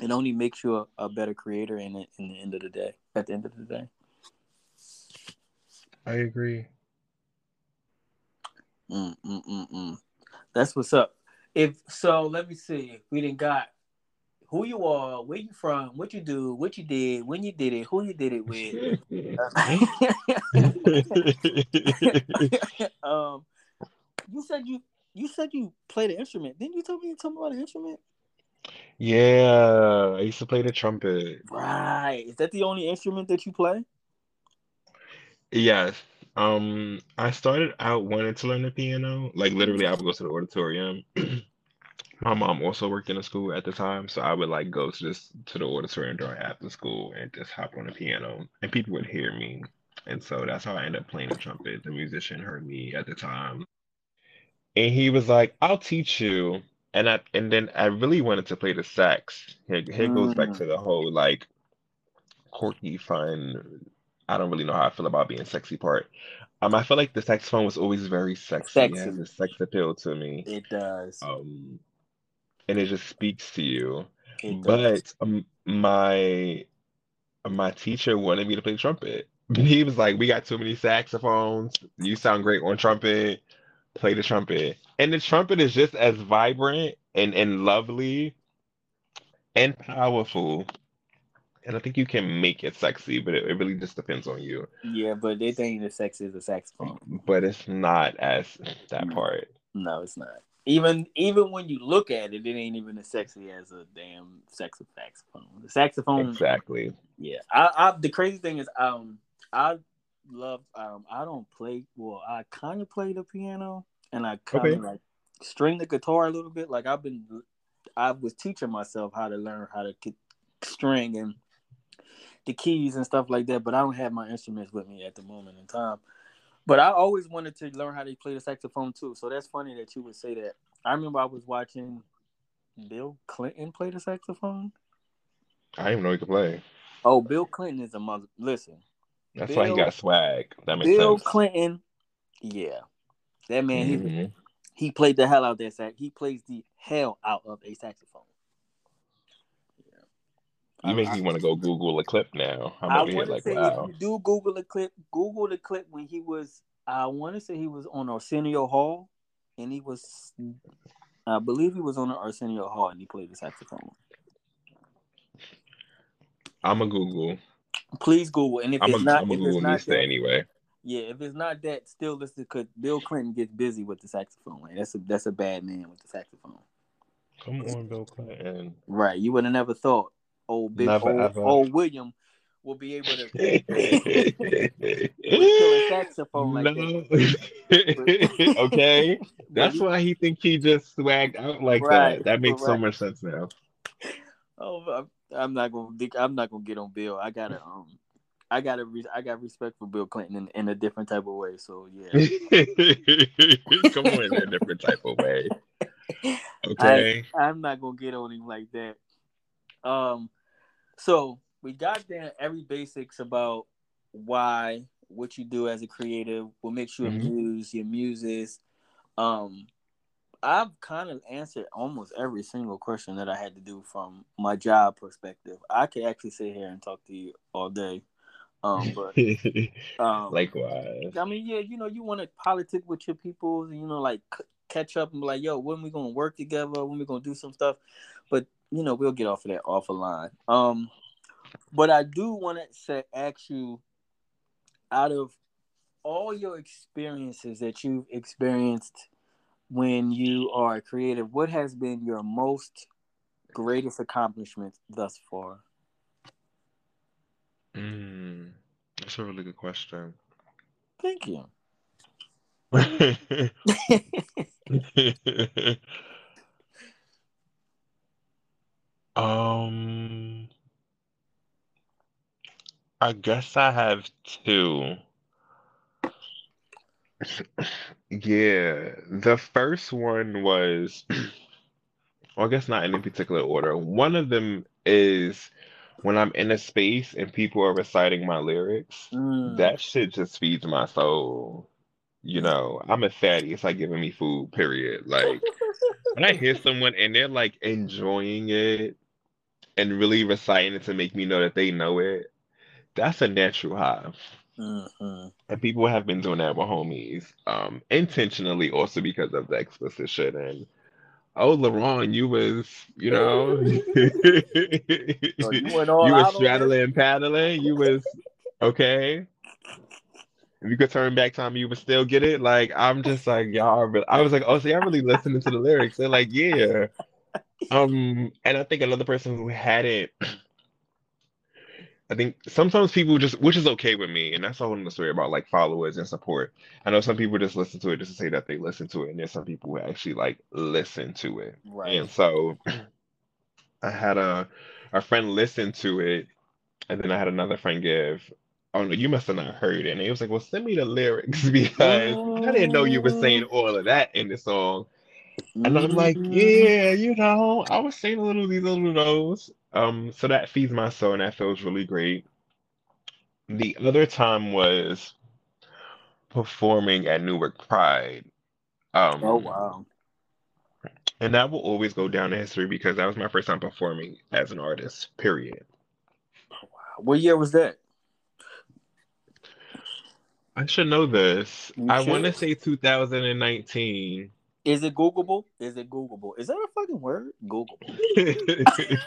it only makes you a, a better creator in the, in the end of the day. At the end of the day, I agree. Mm, mm, mm, mm. That's what's up. If so, let me see. We didn't got who you are, where you from, what you do, what you did, when you did it, who you did it with. um, you said you you said you played an instrument. Didn't you tell me you told me about an instrument? Yeah, I used to play the trumpet. Right. Is that the only instrument that you play? Yes. Um, I started out wanting to learn the piano. Like literally, I would go to the auditorium. My mom also worked in a school at the time, so I would like go to this to the auditorium during after school and just hop on the piano, and people would hear me. And so that's how I ended up playing the trumpet. The musician heard me at the time, and he was like, "I'll teach you." And I and then I really wanted to play the sax. Here, here goes back to the whole like quirky, fun. I don't really know how I feel about being sexy part. Um, I feel like the saxophone was always very sexy. sexy. It has a sex appeal to me. It does. Um, and it just speaks to you. But um, my my teacher wanted me to play trumpet. He was like, "We got too many saxophones. You sound great on trumpet." Play the trumpet. And the trumpet is just as vibrant and, and lovely and powerful. And I think you can make it sexy, but it, it really just depends on you. Yeah, but they think the sex is a saxophone. But it's not as that part. No, it's not. Even even when you look at it, it ain't even as sexy as a damn sex saxophone. The saxophone Exactly. Yeah. I, I the crazy thing is um I love. Um, I don't play. Well, I kind of play the piano, and I kind of okay. like string the guitar a little bit. Like I've been, I was teaching myself how to learn how to string and the keys and stuff like that. But I don't have my instruments with me at the moment in time. But I always wanted to learn how to play the saxophone too. So that's funny that you would say that. I remember I was watching Bill Clinton play the saxophone. I didn't even know he could play. Oh, Bill Clinton is a mother. Listen, that's Bill, why he got swag. That makes Bill sense. Clinton, yeah, that man. Mm-hmm. He he played the hell out of that sax. He plays the hell out of a saxophone. Yeah. You make me want to go Google a clip now. I'm I over here like, wow. do Google a clip, Google the clip when he was. I want to say he was on Arsenio Hall, and he was. I believe he was on Arsenio Hall, and he played the saxophone. I'm a Google. Please Google, and if I'm it's a, not, I'm if Google it's not that, anyway. Yeah, if it's not that, still listen because Bill Clinton gets busy with the saxophone. Like, that's a that's a bad man with the saxophone. Come on, Bill Clinton. Right, you would have never thought old Big never, old, old William will be able to a saxophone like no. that. okay, that's why he think he just swagged out like right, that. That makes right. so much sense now. Oh, I'm not gonna I'm not gonna get on Bill. I gotta um I gotta re- I got respect for Bill Clinton in, in a different type of way. So yeah. Come on in a different type of way. Okay. I, am not gonna get on him like that. Um so we got down every basics about why what you do as a creative, what makes you mm-hmm. amuse, your muses, um, I've kind of answered almost every single question that I had to do from my job perspective. I could actually sit here and talk to you all day. Um, but um, likewise. I mean, yeah, you know, you want to politic with your people, you know, like c- catch up and be like, "Yo, when we gonna work together? When we gonna do some stuff?" But you know, we'll get off of that off a line. Um, but I do want to say, ask you, out of all your experiences that you've experienced when you are creative, what has been your most greatest accomplishment thus far? Mm, that's a really good question. Thank you. um, I guess I have two. Yeah, the first one was, well, I guess not in any particular order. One of them is when I'm in a space and people are reciting my lyrics, Mm. that shit just feeds my soul. You know, I'm a fatty. It's like giving me food, period. Like when I hear someone and they're like enjoying it and really reciting it to make me know that they know it, that's a natural high. Mhm. And people have been doing that with homies, um, intentionally also because of the explicit shit. And oh, La'Ron, you was, you know, So you went all you was straddling and paddling. You was okay. If you could turn back time, you would still get it. Like I'm just like y'all. Really, I was like, oh, so y'all really listening to the lyrics? They're like, yeah. Um, and I think another person who hadn't. I think sometimes people just, which is okay with me, and that's a whole nother story about like followers and support. I know some people just listen to it just to say that they listen to it, and there's some people who actually like listen to it. Right. And so I had a a friend listen to it, and then I had another friend give, oh no, you must have not heard it. And he was like, well, send me the lyrics because I didn't know you were saying all of that in the song. And I'm like, Mm. yeah, you know, I was saying a little of these little notes. Um, so that feeds my soul and that feels really great. The other time was performing at Newark Pride. Um, Oh wow. and that will always go down in history because that was my first time performing as an artist, period. What year was that? I should know this. You I want to say 2019. Is it Googleable? Is it Googleable? Is that a fucking word? Googleable.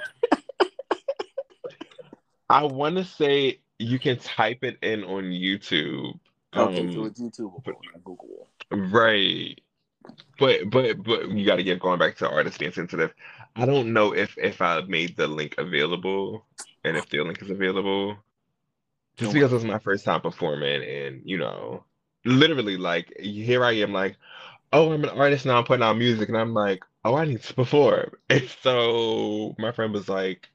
I want to say you can type it in on YouTube. Okay, so Um, it's YouTubeable, not Googleable. right. But but but you got to get going back to artist being sensitive. I don't know if if I made the link available and if the link is available. Just because it was my first time performing and you know, literally like here I am like, oh, I'm an artist now, I'm putting out music and I'm like, oh, I need to perform. And so my friend was like,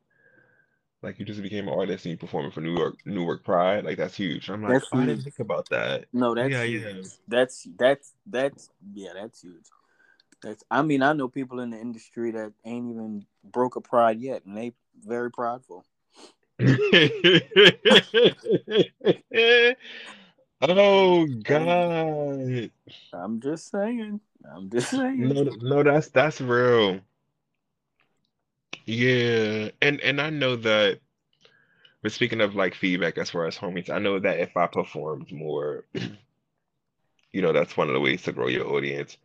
like you just became an artist and you performing for New York Newark Pride, like that's huge. I'm like, That's oh, I didn't think about that. No, that's Yeah, huge. yeah. That's that's that's yeah, that's huge. That's I mean, I know people in the industry that ain't even broke a pride yet, and they very prideful. Oh God. I'm just saying. I'm just saying. No, no, that's that's real. Yeah, and and I know that. But speaking of like feedback as far as homies, I know that if I performed more, you know, that's one of the ways to grow your audience.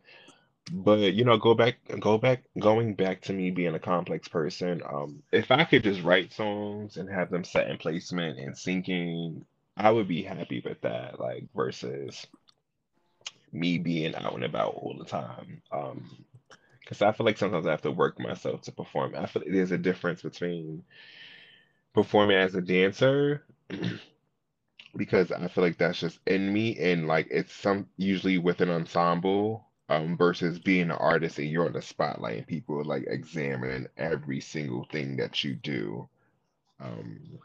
But you know, go back, go back, going back to me being a complex person. Um, if I could just write songs and have them set in placement and syncing, I would be happy with that. Like versus me being out and about all the time. Um, because I feel like sometimes I have to work myself to perform. I feel like there's a difference between performing as a dancer because I feel like that's just in me and like it's some usually with an ensemble um versus being an artist and you're on the spotlight and people are like examining every single thing that you do. Um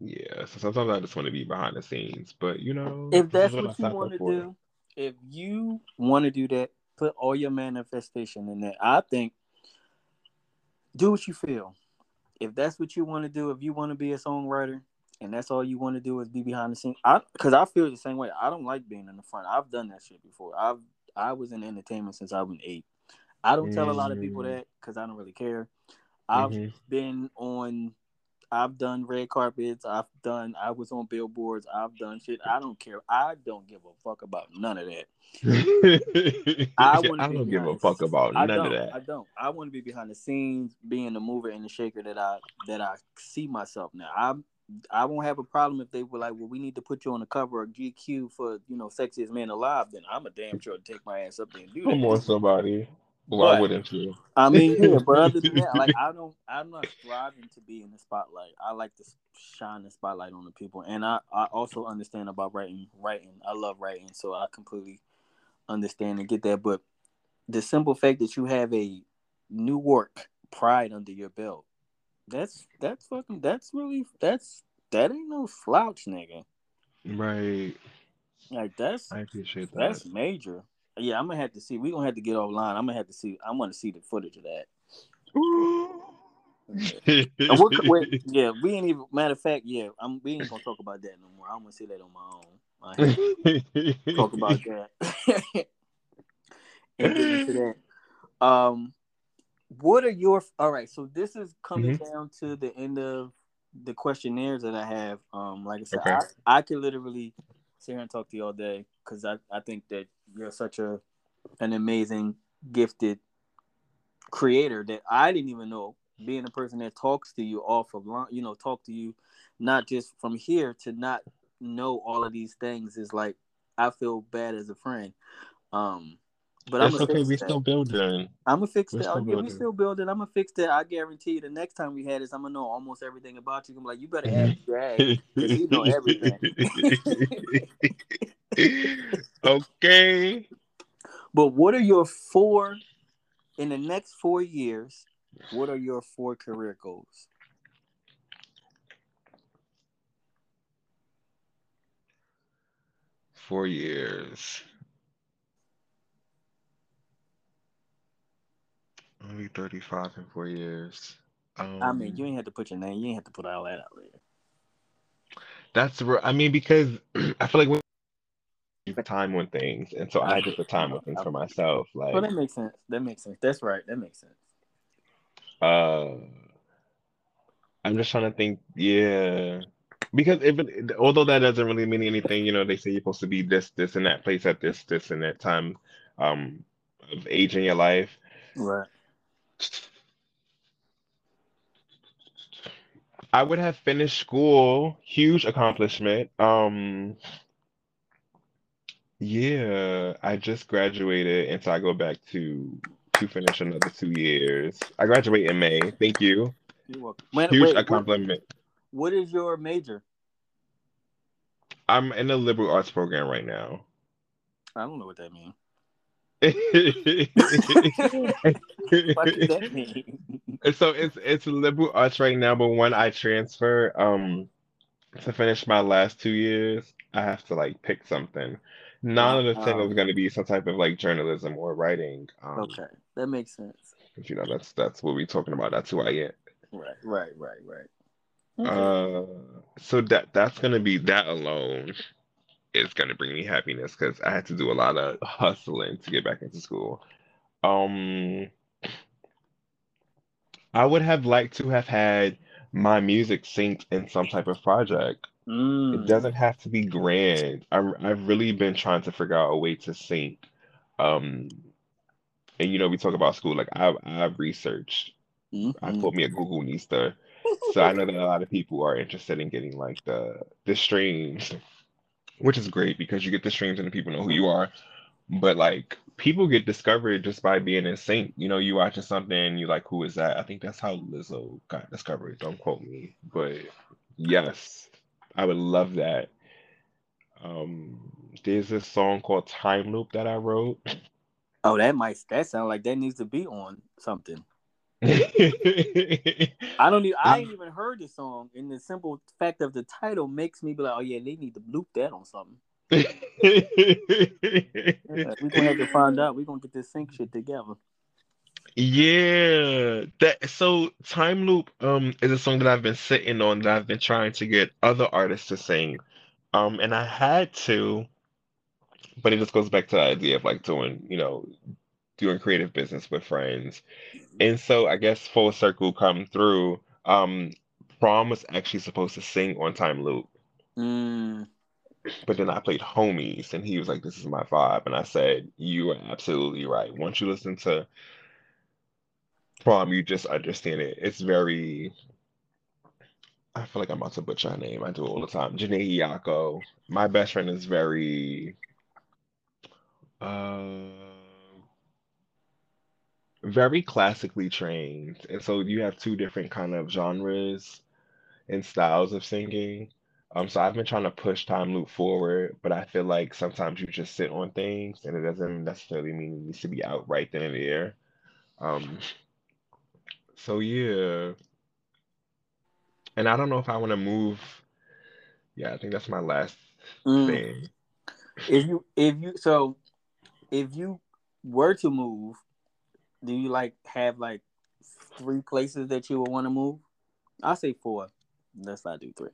yeah, so sometimes I just want to be behind the scenes, but you know, If that's what you want to do, if you want to do that, put all your manifestation in that. I think do what you feel. If that's what you want to do, if you want to be a songwriter and that's all you want to do is be behind the scenes, I because I feel the same way. I don't like being in the front. I've done that shit before. I've I was in entertainment since I was eight. I don't tell a lot of people Mm. that because I don't really care. I've Mhm. been on I've done red carpets. I've done. I was on billboards. I've done shit. I don't care. I don't give a fuck about none of that. I want I don't give a behind fuck about I none of that. I don't. I want to be behind the scenes, being the mover and the shaker that I that I see myself now. I I won't have a problem if they were like, well, we need to put you on the cover of GQ for you know sexiest man alive. Then I'm a damn sure to take my ass up there and do that. Come on, somebody. Why But- wouldn't you? I mean, yeah, but other than that, like I don't, I'm not striving to be in the spotlight. I like to shine the spotlight on the people, and I, I also understand about writing. Writing, I love writing, so I completely understand and get that. But the simple fact that you have a Newark pride under your belt, that's that's fucking, that's really, that's that ain't no slouch, nigga. Right. Like that's I appreciate that. that's major. Yeah, I'm gonna have to see. We're gonna have to get offline. I'm gonna have to see. I want to see the footage of that. And what, wait, yeah, we ain't even. Matter of fact, yeah, I'm. We ain't gonna talk about that no more. I'm gonna say that on my own. I talk about that. and get into that. Um, what are your? All right, so this is coming Mm-hmm. down to the end of the questionnaires that I have. Um, like I said, Okay. I, I could literally sit here and talk to you all day because I, I think that you're such a an amazing, gifted creator that I didn't even know being a person that talks to you off of line, you know, talk to you not just from here to not know all of these things is like I feel bad as a friend. Um but I'm okay. We that. still building. I'm gonna fix we're that. still Oh, we still building. I'm gonna fix that. I guarantee you the next time we had this, I'm gonna know almost everything about you. I'm like, you better ask Drag. 'cause he know everything. okay. But what are your four in the next four years? What are your four career goals? Four years. Be 35 in four years. Um, I mean, you ain't have to put your name. You ain't have to put all that out there. That's real. I mean, because I feel like when you put time on things, and so I to put time on things for myself. Like, Well, that makes sense. That makes sense. That's right. That makes sense. uh, I'm just trying to think. Yeah, because if it, although that doesn't really mean anything, you know, they say you're supposed to be this, this, and that place at this, this, and that time, um, of age in your life. Right. I would have finished school, huge accomplishment. Um, yeah, I just graduated, and so I go back to to finish another two years. I graduate in May. Thank you. You're welcome. When, Huge wait, what is your major? I'm in a liberal arts program right now. I don't know what that means. So What does that mean? it's it's liberal arts right now, but when I transfer um to finish my last two years, I have to like pick something. None of the thing Wow. is going to be some type of like journalism or writing. Um, okay, that makes sense. 'cause, you know that's that's what we're talking about. That's who I get. Right, right, right, right. Okay. Uh, so that that's gonna be that alone is gonna bring me happiness because I had to do a lot of hustling to get back into school. Um, I would have liked to have had my music synced in some type of project. It Mm. doesn't have to be grand. I'm, I've really been trying to figure out a way to sync. Um, and you know, we talk about school, like I've I've researched. I Mhm. pulled me a Google Nista. So I know that a lot of people are interested in getting like the the streams, which is great because you get the streams and the people know who you are. But like people get discovered just by being in sync. You know, you watching something and you like, who is that? I think that's how Lizzo got discovered. Don't quote me, but yes, I would love that. Um, there's this song called Time Loop that I wrote. Oh, that might that sound like that needs to be on something. I don't even I ain't even heard the song, and the simple fact of the title makes me be like, oh yeah, they need to loop that on something. Yeah, we gonna have to find out. We're gonna get this sync shit together. Yeah, that so Time Loop um is a song that I've been sitting on that I've been trying to get other artists to sing. Um and I had to, but it just goes back to the idea of like doing, you know, doing creative business with friends. And so I guess full circle come through. Um Prom was actually supposed to sing on Time Loop, Mm, but then I played Homies and he was like, This is my vibe. And I said, You are absolutely right. Once you listen to Prom, you just understand it. It's very, I feel like I'm about to butcher her name. I do it all the time. Janae Iyako. My best friend is very, uh, very classically trained, and so you have two different kind of genres and styles of singing. Um, so I've been trying to push time loop forward, but I feel like sometimes you just sit on things, and it doesn't necessarily mean it needs to be out right then and there. Um, so yeah, and I don't know if I want to move. Yeah, I think that's my last Mm. thing. If you if you so if you were to move, do you like have like three places that you would want to move? I'll say four. Let's not do three.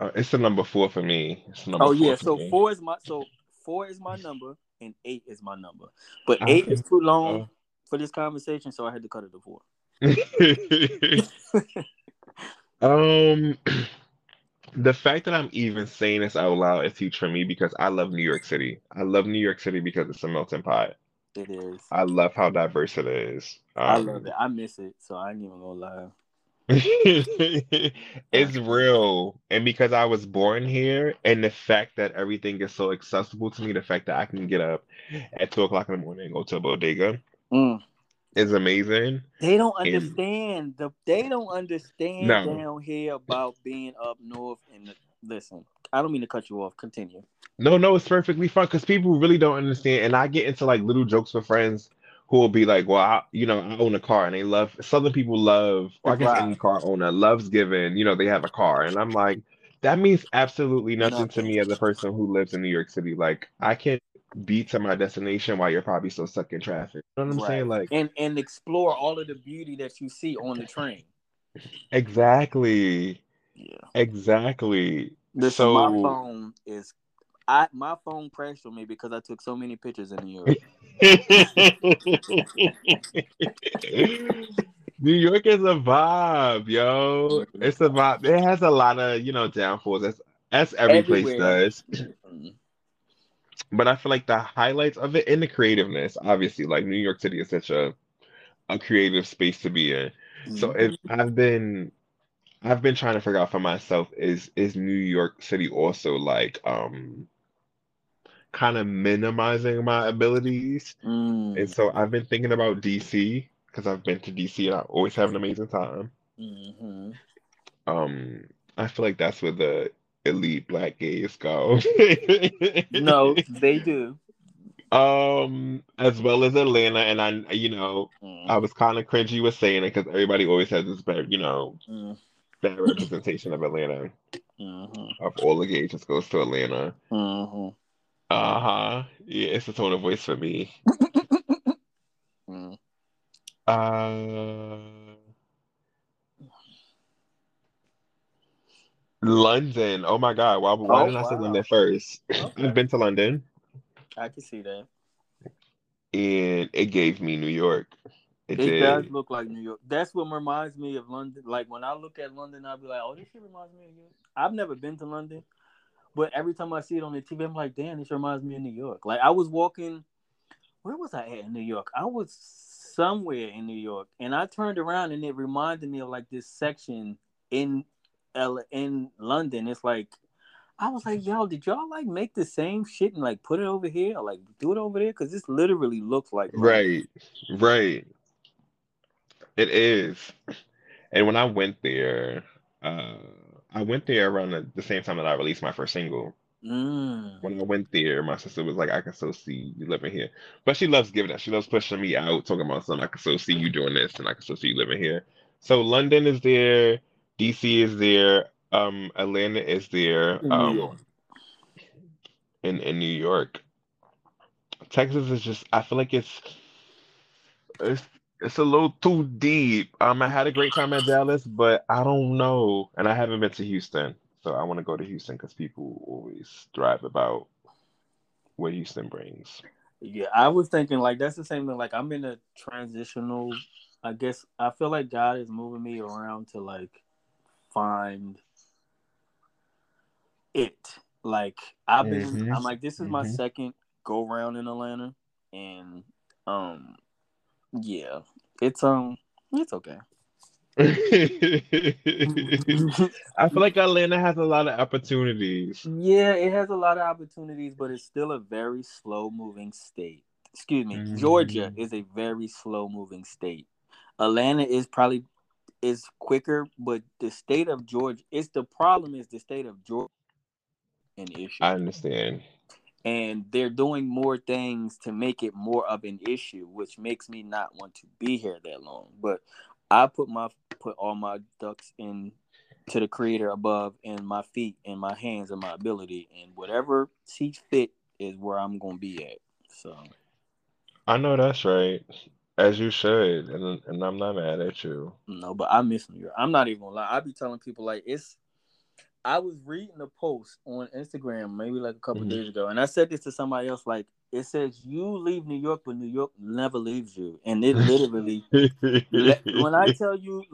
Uh, it's the number four for me. It's number Oh yeah, so me. four is my so four is my number and eight is my number. But I eight is too long uh, for this conversation, so I had to cut it to four. um, the fact that I'm even saying this out loud is huge for me because I love New York City. I love New York City because it's a melting pot. It is. I love how diverse it is. I Um, love it. I miss it, so I ain't even gonna lie. it's real. And because I was born here, and the fact that everything is so accessible to me, the fact that I can get up at two o'clock in the morning and go to a bodega Mm. is amazing. They don't And- understand the. They don't understand No. down here about being up north. And the, listen, I don't mean to cut you off. Continue. No, no, it's perfectly fine because people really don't understand. And I get into like little jokes with friends who will be like, "Well, I, you know, I own a car," and they love. Southern people love, or I guess Right. any car owner loves giving. You know, they have a car, and I'm like, that means absolutely nothing to me as a person who lives in New York City. Like, I can't be to my destination while you're probably still stuck in traffic. You know what I'm Right. saying? Like, And and explore all of the beauty that you see on the train. exactly, Yeah. exactly. Listen, my phone is. I my phone crashed on me because I took so many pictures in New York. New York is a vibe, yo. It's a vibe. It has a lot of, you know, downfalls. That's as every place does. Mm. But I feel like the highlights of it and the creativeness, obviously, like New York City is such a a creative space to be in. So if I've been I've been trying to figure out for myself is is New York City also like um kind of minimizing my abilities? Mm. And so I've been thinking about DC because I've been to DC and I always have an amazing time. Mhm. Um, I feel like that's where the elite black gays go. No, they do. Um, as well as Atlanta, and I, you know, Mm. I was kind of cringy with saying it because everybody always has this but you know, Mm. Bad representation of Atlanta. Mhm. Of all the just goes to Atlanta. Mhm. Uh-huh. Yeah, it's a tone of voice for me. Mm. Uh, London. Oh my God. Why, why Oh, didn't I say wow. London first? Okay. I've been to London I can see that. and it gave me New York. It It does look like New York. That's what reminds me of London. Like when I look at London, I'll be like, "Oh, this shit reminds me of New York." I've never been to London, but every time I see it on the TV, I'm like, "Damn, this reminds me of New York." Like I was walking, where was I at in New York? I was somewhere in New York, and I turned around and it reminded me of like this section in L in London. It's like I was like, "Yo, did y'all like make the same shit and like put it over here or like do it over there?" Because this literally looks like London. Right. Right. It is. And when I went there, uh, I went there around the, the same time that I released my first single. Mm. When I went there, my sister was like, I can still see you living here. But she loves giving that. She loves pushing me out, talking about something. I can still see you doing this and I can still see you living here. So London is there, DC is there, um, Atlanta is there, In New um, York. in, in New York. Texas is just, I feel like it's it's it's a little too deep. Um, I had a great time at Dallas, but I don't know, and I haven't been to Houston, so I want to go to Houston because people always drive about what Houston brings. Yeah, I was thinking like that's the same thing. Like I'm in a transitional. I guess I feel like God is moving me around to like find it. Like I've been. Mhm. I'm like this is my Mhm. second go round in Atlanta, and um, yeah, it's um, it's okay. I feel like Atlanta has a lot of opportunities. Yeah, it has a lot of opportunities, but it's still a very slow moving state. excuse me, Mm. Georgia is a very slow moving state. Atlanta is probably is quicker, but the state of Georgia, it's the problem is the state of Georgia an issue. I understand. And they're doing more things to make it more of an issue, which makes me not want to be here that long. But I put my put all my ducks in to the creator above and my feet and my hands and my ability and whatever sees fit is where I'm gonna be at. So I know that's right. As you should, and and I'm not mad at you. no, but I miss New York. I'm not even gonna lie. I be telling people like it's I was reading a post on Instagram maybe like a couple Mhm. days ago, and I said this to somebody else. Like it says, "You leave New York, but New York never leaves you," and it literally. when I tell you,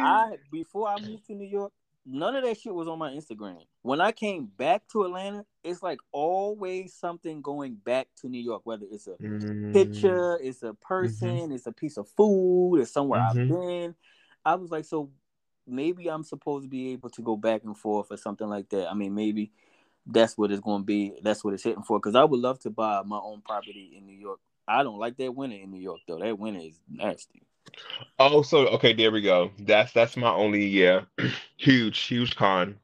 I before I moved to New York, none of that shit was on my Instagram. When I came back to Atlanta, it's like always something going back to New York, whether it's a Mm, picture, it's a person, it's a piece of food, it's somewhere I've Mhm. been. I was like, so maybe I'm supposed to be able to go back and forth or something like that. I mean, maybe that's what it's going to be. That's what it's hitting for. Because I would love to buy my own property in New York. I don't like that winter in New York though. That winter is nasty. Oh, so okay, there we go. That's that's my only yeah, huge huge con,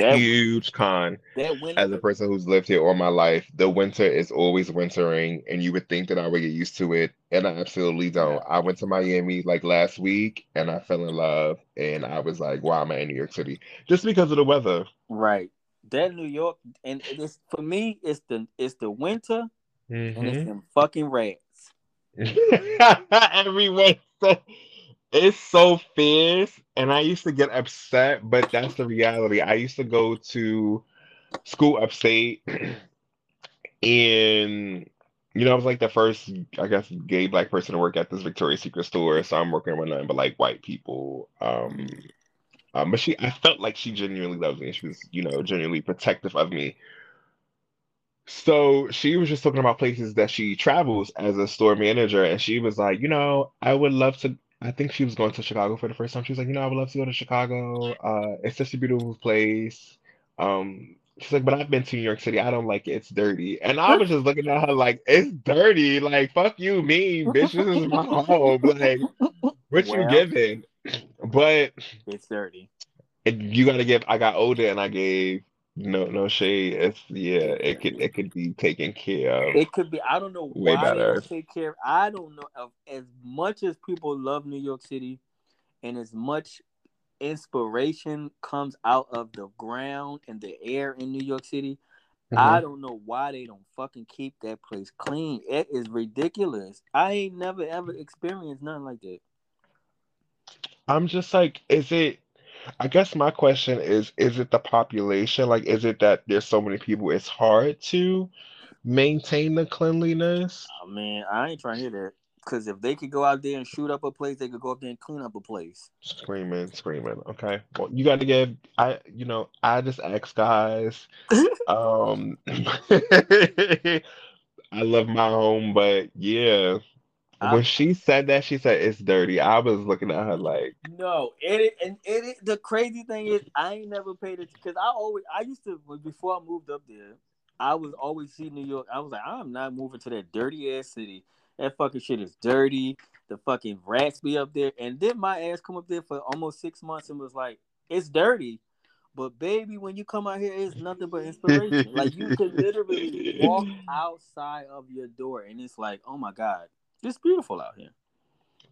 That huge con. that winter. As a person who's lived here all my life, the winter is always wintering, and you would think that I would get used to it, and I absolutely don't. I went to Miami like last week, and I fell in love, and I was like, "Why am I in New York City?" Just because of the weather. Right. That New York and it's for me it's the it's the winter and Mm-hmm. it's them fucking rats. Everyone said it's so fierce, and I used to get upset, but that's the reality. I used to go to school upstate, and you know, I was like the first, I guess, gay black person to work at this Victoria's Secret store. So I'm working with nothing but like white people. Um, um, but she, I felt like she genuinely loved me. She was, you know, genuinely protective of me. So she was just talking about places that she travels as a store manager, and she was like, you know, I would love to. I think she was going to Chicago for the first time. She was like, you know, I would love to go to Chicago. Uh, it's such a beautiful place. Um, she's like, but I've been to New York City. I don't like it. It's dirty. And I was just looking at her like, it's dirty. Like, fuck you, me, bitch. This is my home. Like, what you Well. giving? But It's dirty. it, you gotta give. I got older and I gave no no shade. It's yeah, it could it could be taken care of. It could be I don't know Way why they better. take care of I don't know of as much as people love New York City and as much inspiration comes out of the ground and the air in New York City. Mm-hmm. I don't know why they don't fucking keep that place clean. It is ridiculous. I ain't never ever experienced nothing like that. I'm just like, is it? I guess my question is, is it the population? Like, is it that there's so many people, it's hard to maintain the cleanliness? Oh, man, I ain't trying to hear that. Because if they could go out there and shoot up a place, they could go up there and clean up a place. Screaming, screaming. Okay. Well, you got to give, I, you know, I just ask guys. Um, I love my home, but yeah. I- When she said that, she said it's dirty. I was looking at her like, No, it and it, the crazy thing is I ain't never paid it because I always I used to before I moved up there, I was always see New York. I was like, I'm not moving to that dirty ass city. That fucking shit is dirty. The fucking rats be up there, and then my ass come up there for almost six months and was like, it's dirty. But baby, when you come out here, it's nothing but inspiration. like you could literally walk outside of your door, and it's like, oh my god, it's beautiful out here.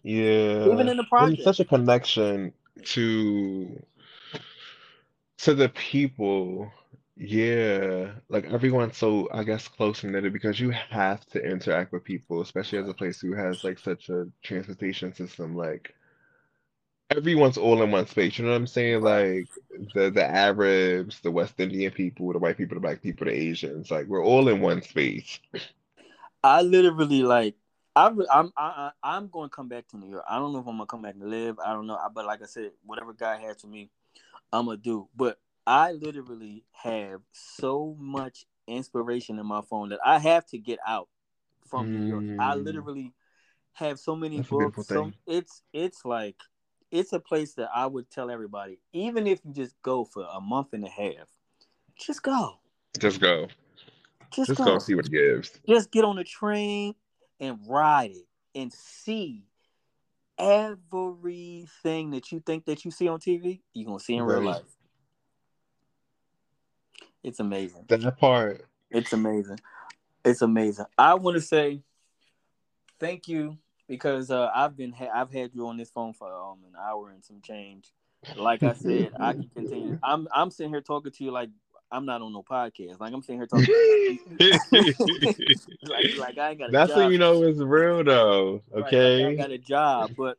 yeah. Even in the And project. such a connection to to the people. Yeah. Like everyone's so, I guess, close knitted because you have to interact with people, especially as a place who has like such a transportation system. Like everyone's all in one space. You know what I'm saying? Like the the Arabs, the West Indian people, the white people, the black people, the Asians. Like we're all in one space. I literally like I re- I'm I, I- I'm going to come back to New York. I don't know if I'm gonna come back and live. I don't know, but like I said, whatever God has for me, I'm gonna do. But I literally have so much inspiration in my phone that I have to get out from New York. I Mm. literally have so many That's books. So thing. it's it's like it's a place that I would tell everybody, even if you just go for a month and a half, just go. Just go. just, just go, go see what it gives. Just get on the train and ride it and see everything that you think that you see on TV, you're gonna see in right. real life. It's amazing. That part. It's amazing. It's amazing. I want to say thank you because uh, I've been ha- I've had you on this phone for um, an hour and some change. Like I said, I can continue. I'm I'm sitting here talking to you like I'm not on no podcast. Like I'm sitting here talking. like, like I ain't got. That's when you know it's real though. Okay. Right, like I got a job, but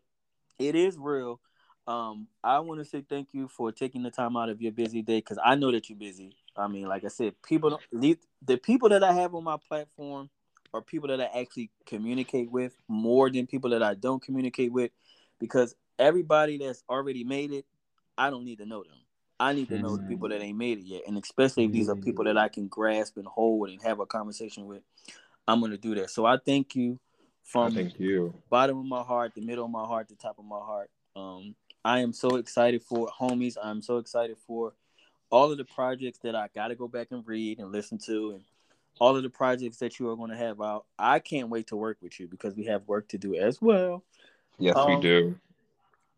it is real. Um, I want to say thank you for taking the time out of your busy day because I know that you're busy. I mean, like I said, people the, the people that I have on my platform are people that I actually communicate with more than people that I don't communicate with because everybody that's already made it, I don't need to know them. I need to know mm-hmm. the people that ain't made it yet, and especially if these are people that I can grasp and hold and have a conversation with. I'm gonna do that. So I thank you from thank you. bottom of my heart, the middle of my heart, the top of my heart. Um, I am so excited for homies. I'm so excited for all of the projects that I got to go back and read and listen to, and all of the projects that you are going to have out. I can't wait to work with you because we have work to do as well. Yes, um, we do.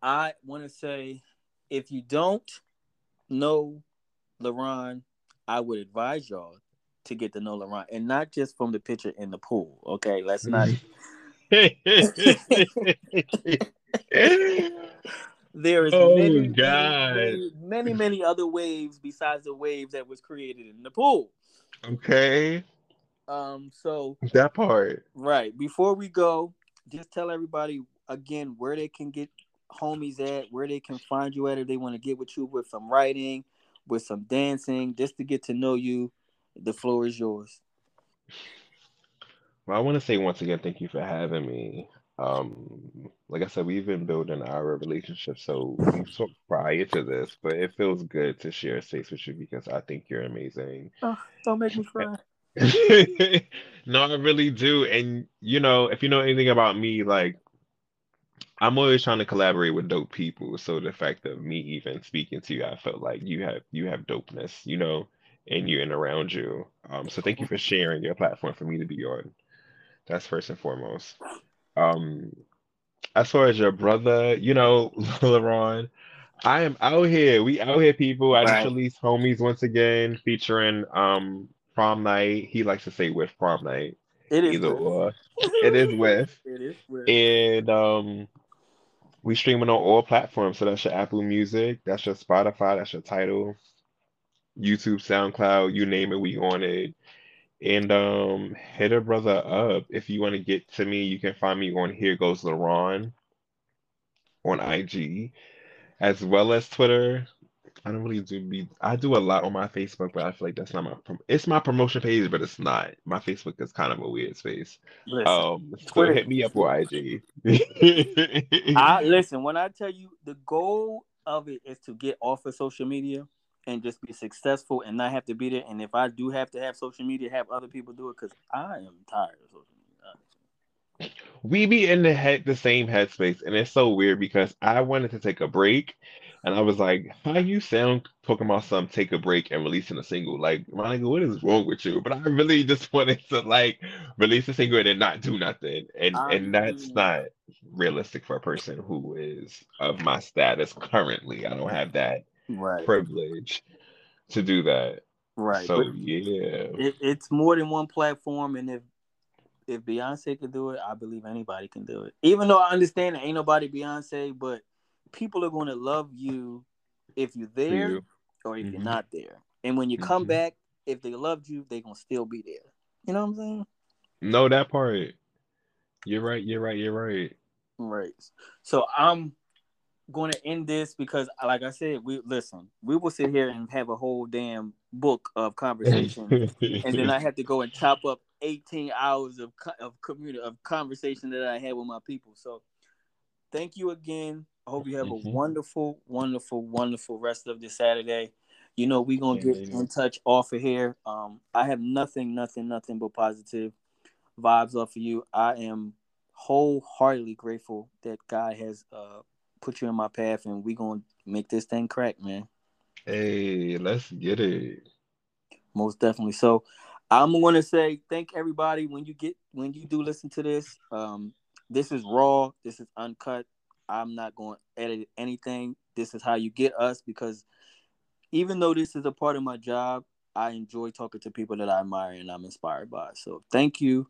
I want to say, if you don't know La'Ron, I would advise y'all to get to know La'Ron, and not just from the picture in the pool. Okay, let's not. there is oh, many, many, many, many other waves besides the wave that was created in the pool. Okay. Um. So that part. Right. Before we go, just tell everybody again where they can get homies at, where they can find you at if they want to get with you with some writing, with some dancing, just to get to know you. The floor is yours. Well, I want to say once again, thank you for having me. Um, like I said, we've been building our relationship, so we talked prior to this, but it feels good to share space with you because I think you're amazing. Oh, don't make me cry. no, I really do. And you know, if you know anything about me, like I'm always trying to collaborate with dope people. So the fact of me even speaking to you, I felt like you have you have dopeness, you know, and you and around you. Um, so thank you for sharing your platform for me to be on. That's first and foremost. Um, as far as your brother, you know, La'Ron, I am out here. We out here, people. I just released homies once again, featuring um prom night. He likes to say with prom night. It is either or. it is with. It is with. And um we streaming on all platforms. So that's your Apple Music, that's your Spotify, that's your Tidal, YouTube, SoundCloud, you name it, we on it. And um hit a brother up. If you want to get to me, you can find me on Here Goes La'Ron on IG, as well as Twitter. I don't really do be. I do a lot on my Facebook, but I feel like that's not my. It's my promotion page, but it's not. My Facebook is kind of a weird space. Listen, um, Twitter hit me up or IG. I listen when I tell you the goal of it is to get off of social media and just be successful and not have to be there. And if I do have to have social media, have other people do it because I am tired of social media. We be in the head the same headspace, and it's so weird because I wanted to take a break and I was like, how you sound talking about some take a break and releasing a single? Like, my nigga, what is wrong with you? But I really just wanted to like release a single and then not do nothing. And I and that's not realistic for a person who is of my status currently. I don't have that right. privilege to do that. Right. So but yeah. It, it's more than one platform and if if Beyonce can do it, I believe anybody can do it. Even though I understand ain't nobody Beyonce, but people are going to love you if you're there you. or if mm-hmm. you're not there. And when you mm-hmm. come back, if they loved you, they're going to still be there. You know what I'm saying? No, that part. You're right. You're right. You're right. Right. So I'm going to end this because, like I said, we listen. We will sit here and have a whole damn book of conversation, and then I have to go and chop up 18 hours of of community of conversation that I had with my people. So, thank you again I hope you have mm-hmm. a wonderful, wonderful, wonderful rest of this Saturday. You know, we're gonna get in touch off of here. Um, I have nothing, nothing, nothing but positive vibes off of you. I am wholeheartedly grateful that God has uh put you in my path and we're gonna make this thing crack, man. Hey, let's get it. Most definitely. So I'm gonna say thank everybody when you get when you do listen to this. Um, this is raw. This is uncut. I'm not going to edit anything. This is how you get us because even though this is a part of my job, I enjoy talking to people that I admire and I'm inspired by. So thank you.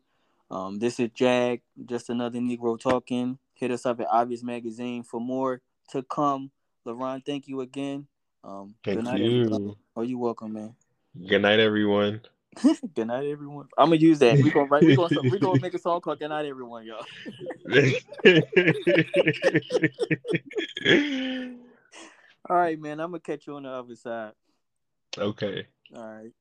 Um, this is Jag, just another Negro talking. Hit us up at Obvious Magazine for more to come. La'Ron, thank you again. Um, Thank good night, you. everybody. Oh, you're welcome, man. Good night, everyone. good night, everyone. I'm gonna use that. We gonna write. We gonna we gonna make a song called "Good Night, Everyone," y'all. All right, man. I'm gonna catch you on the other side. okay. All right.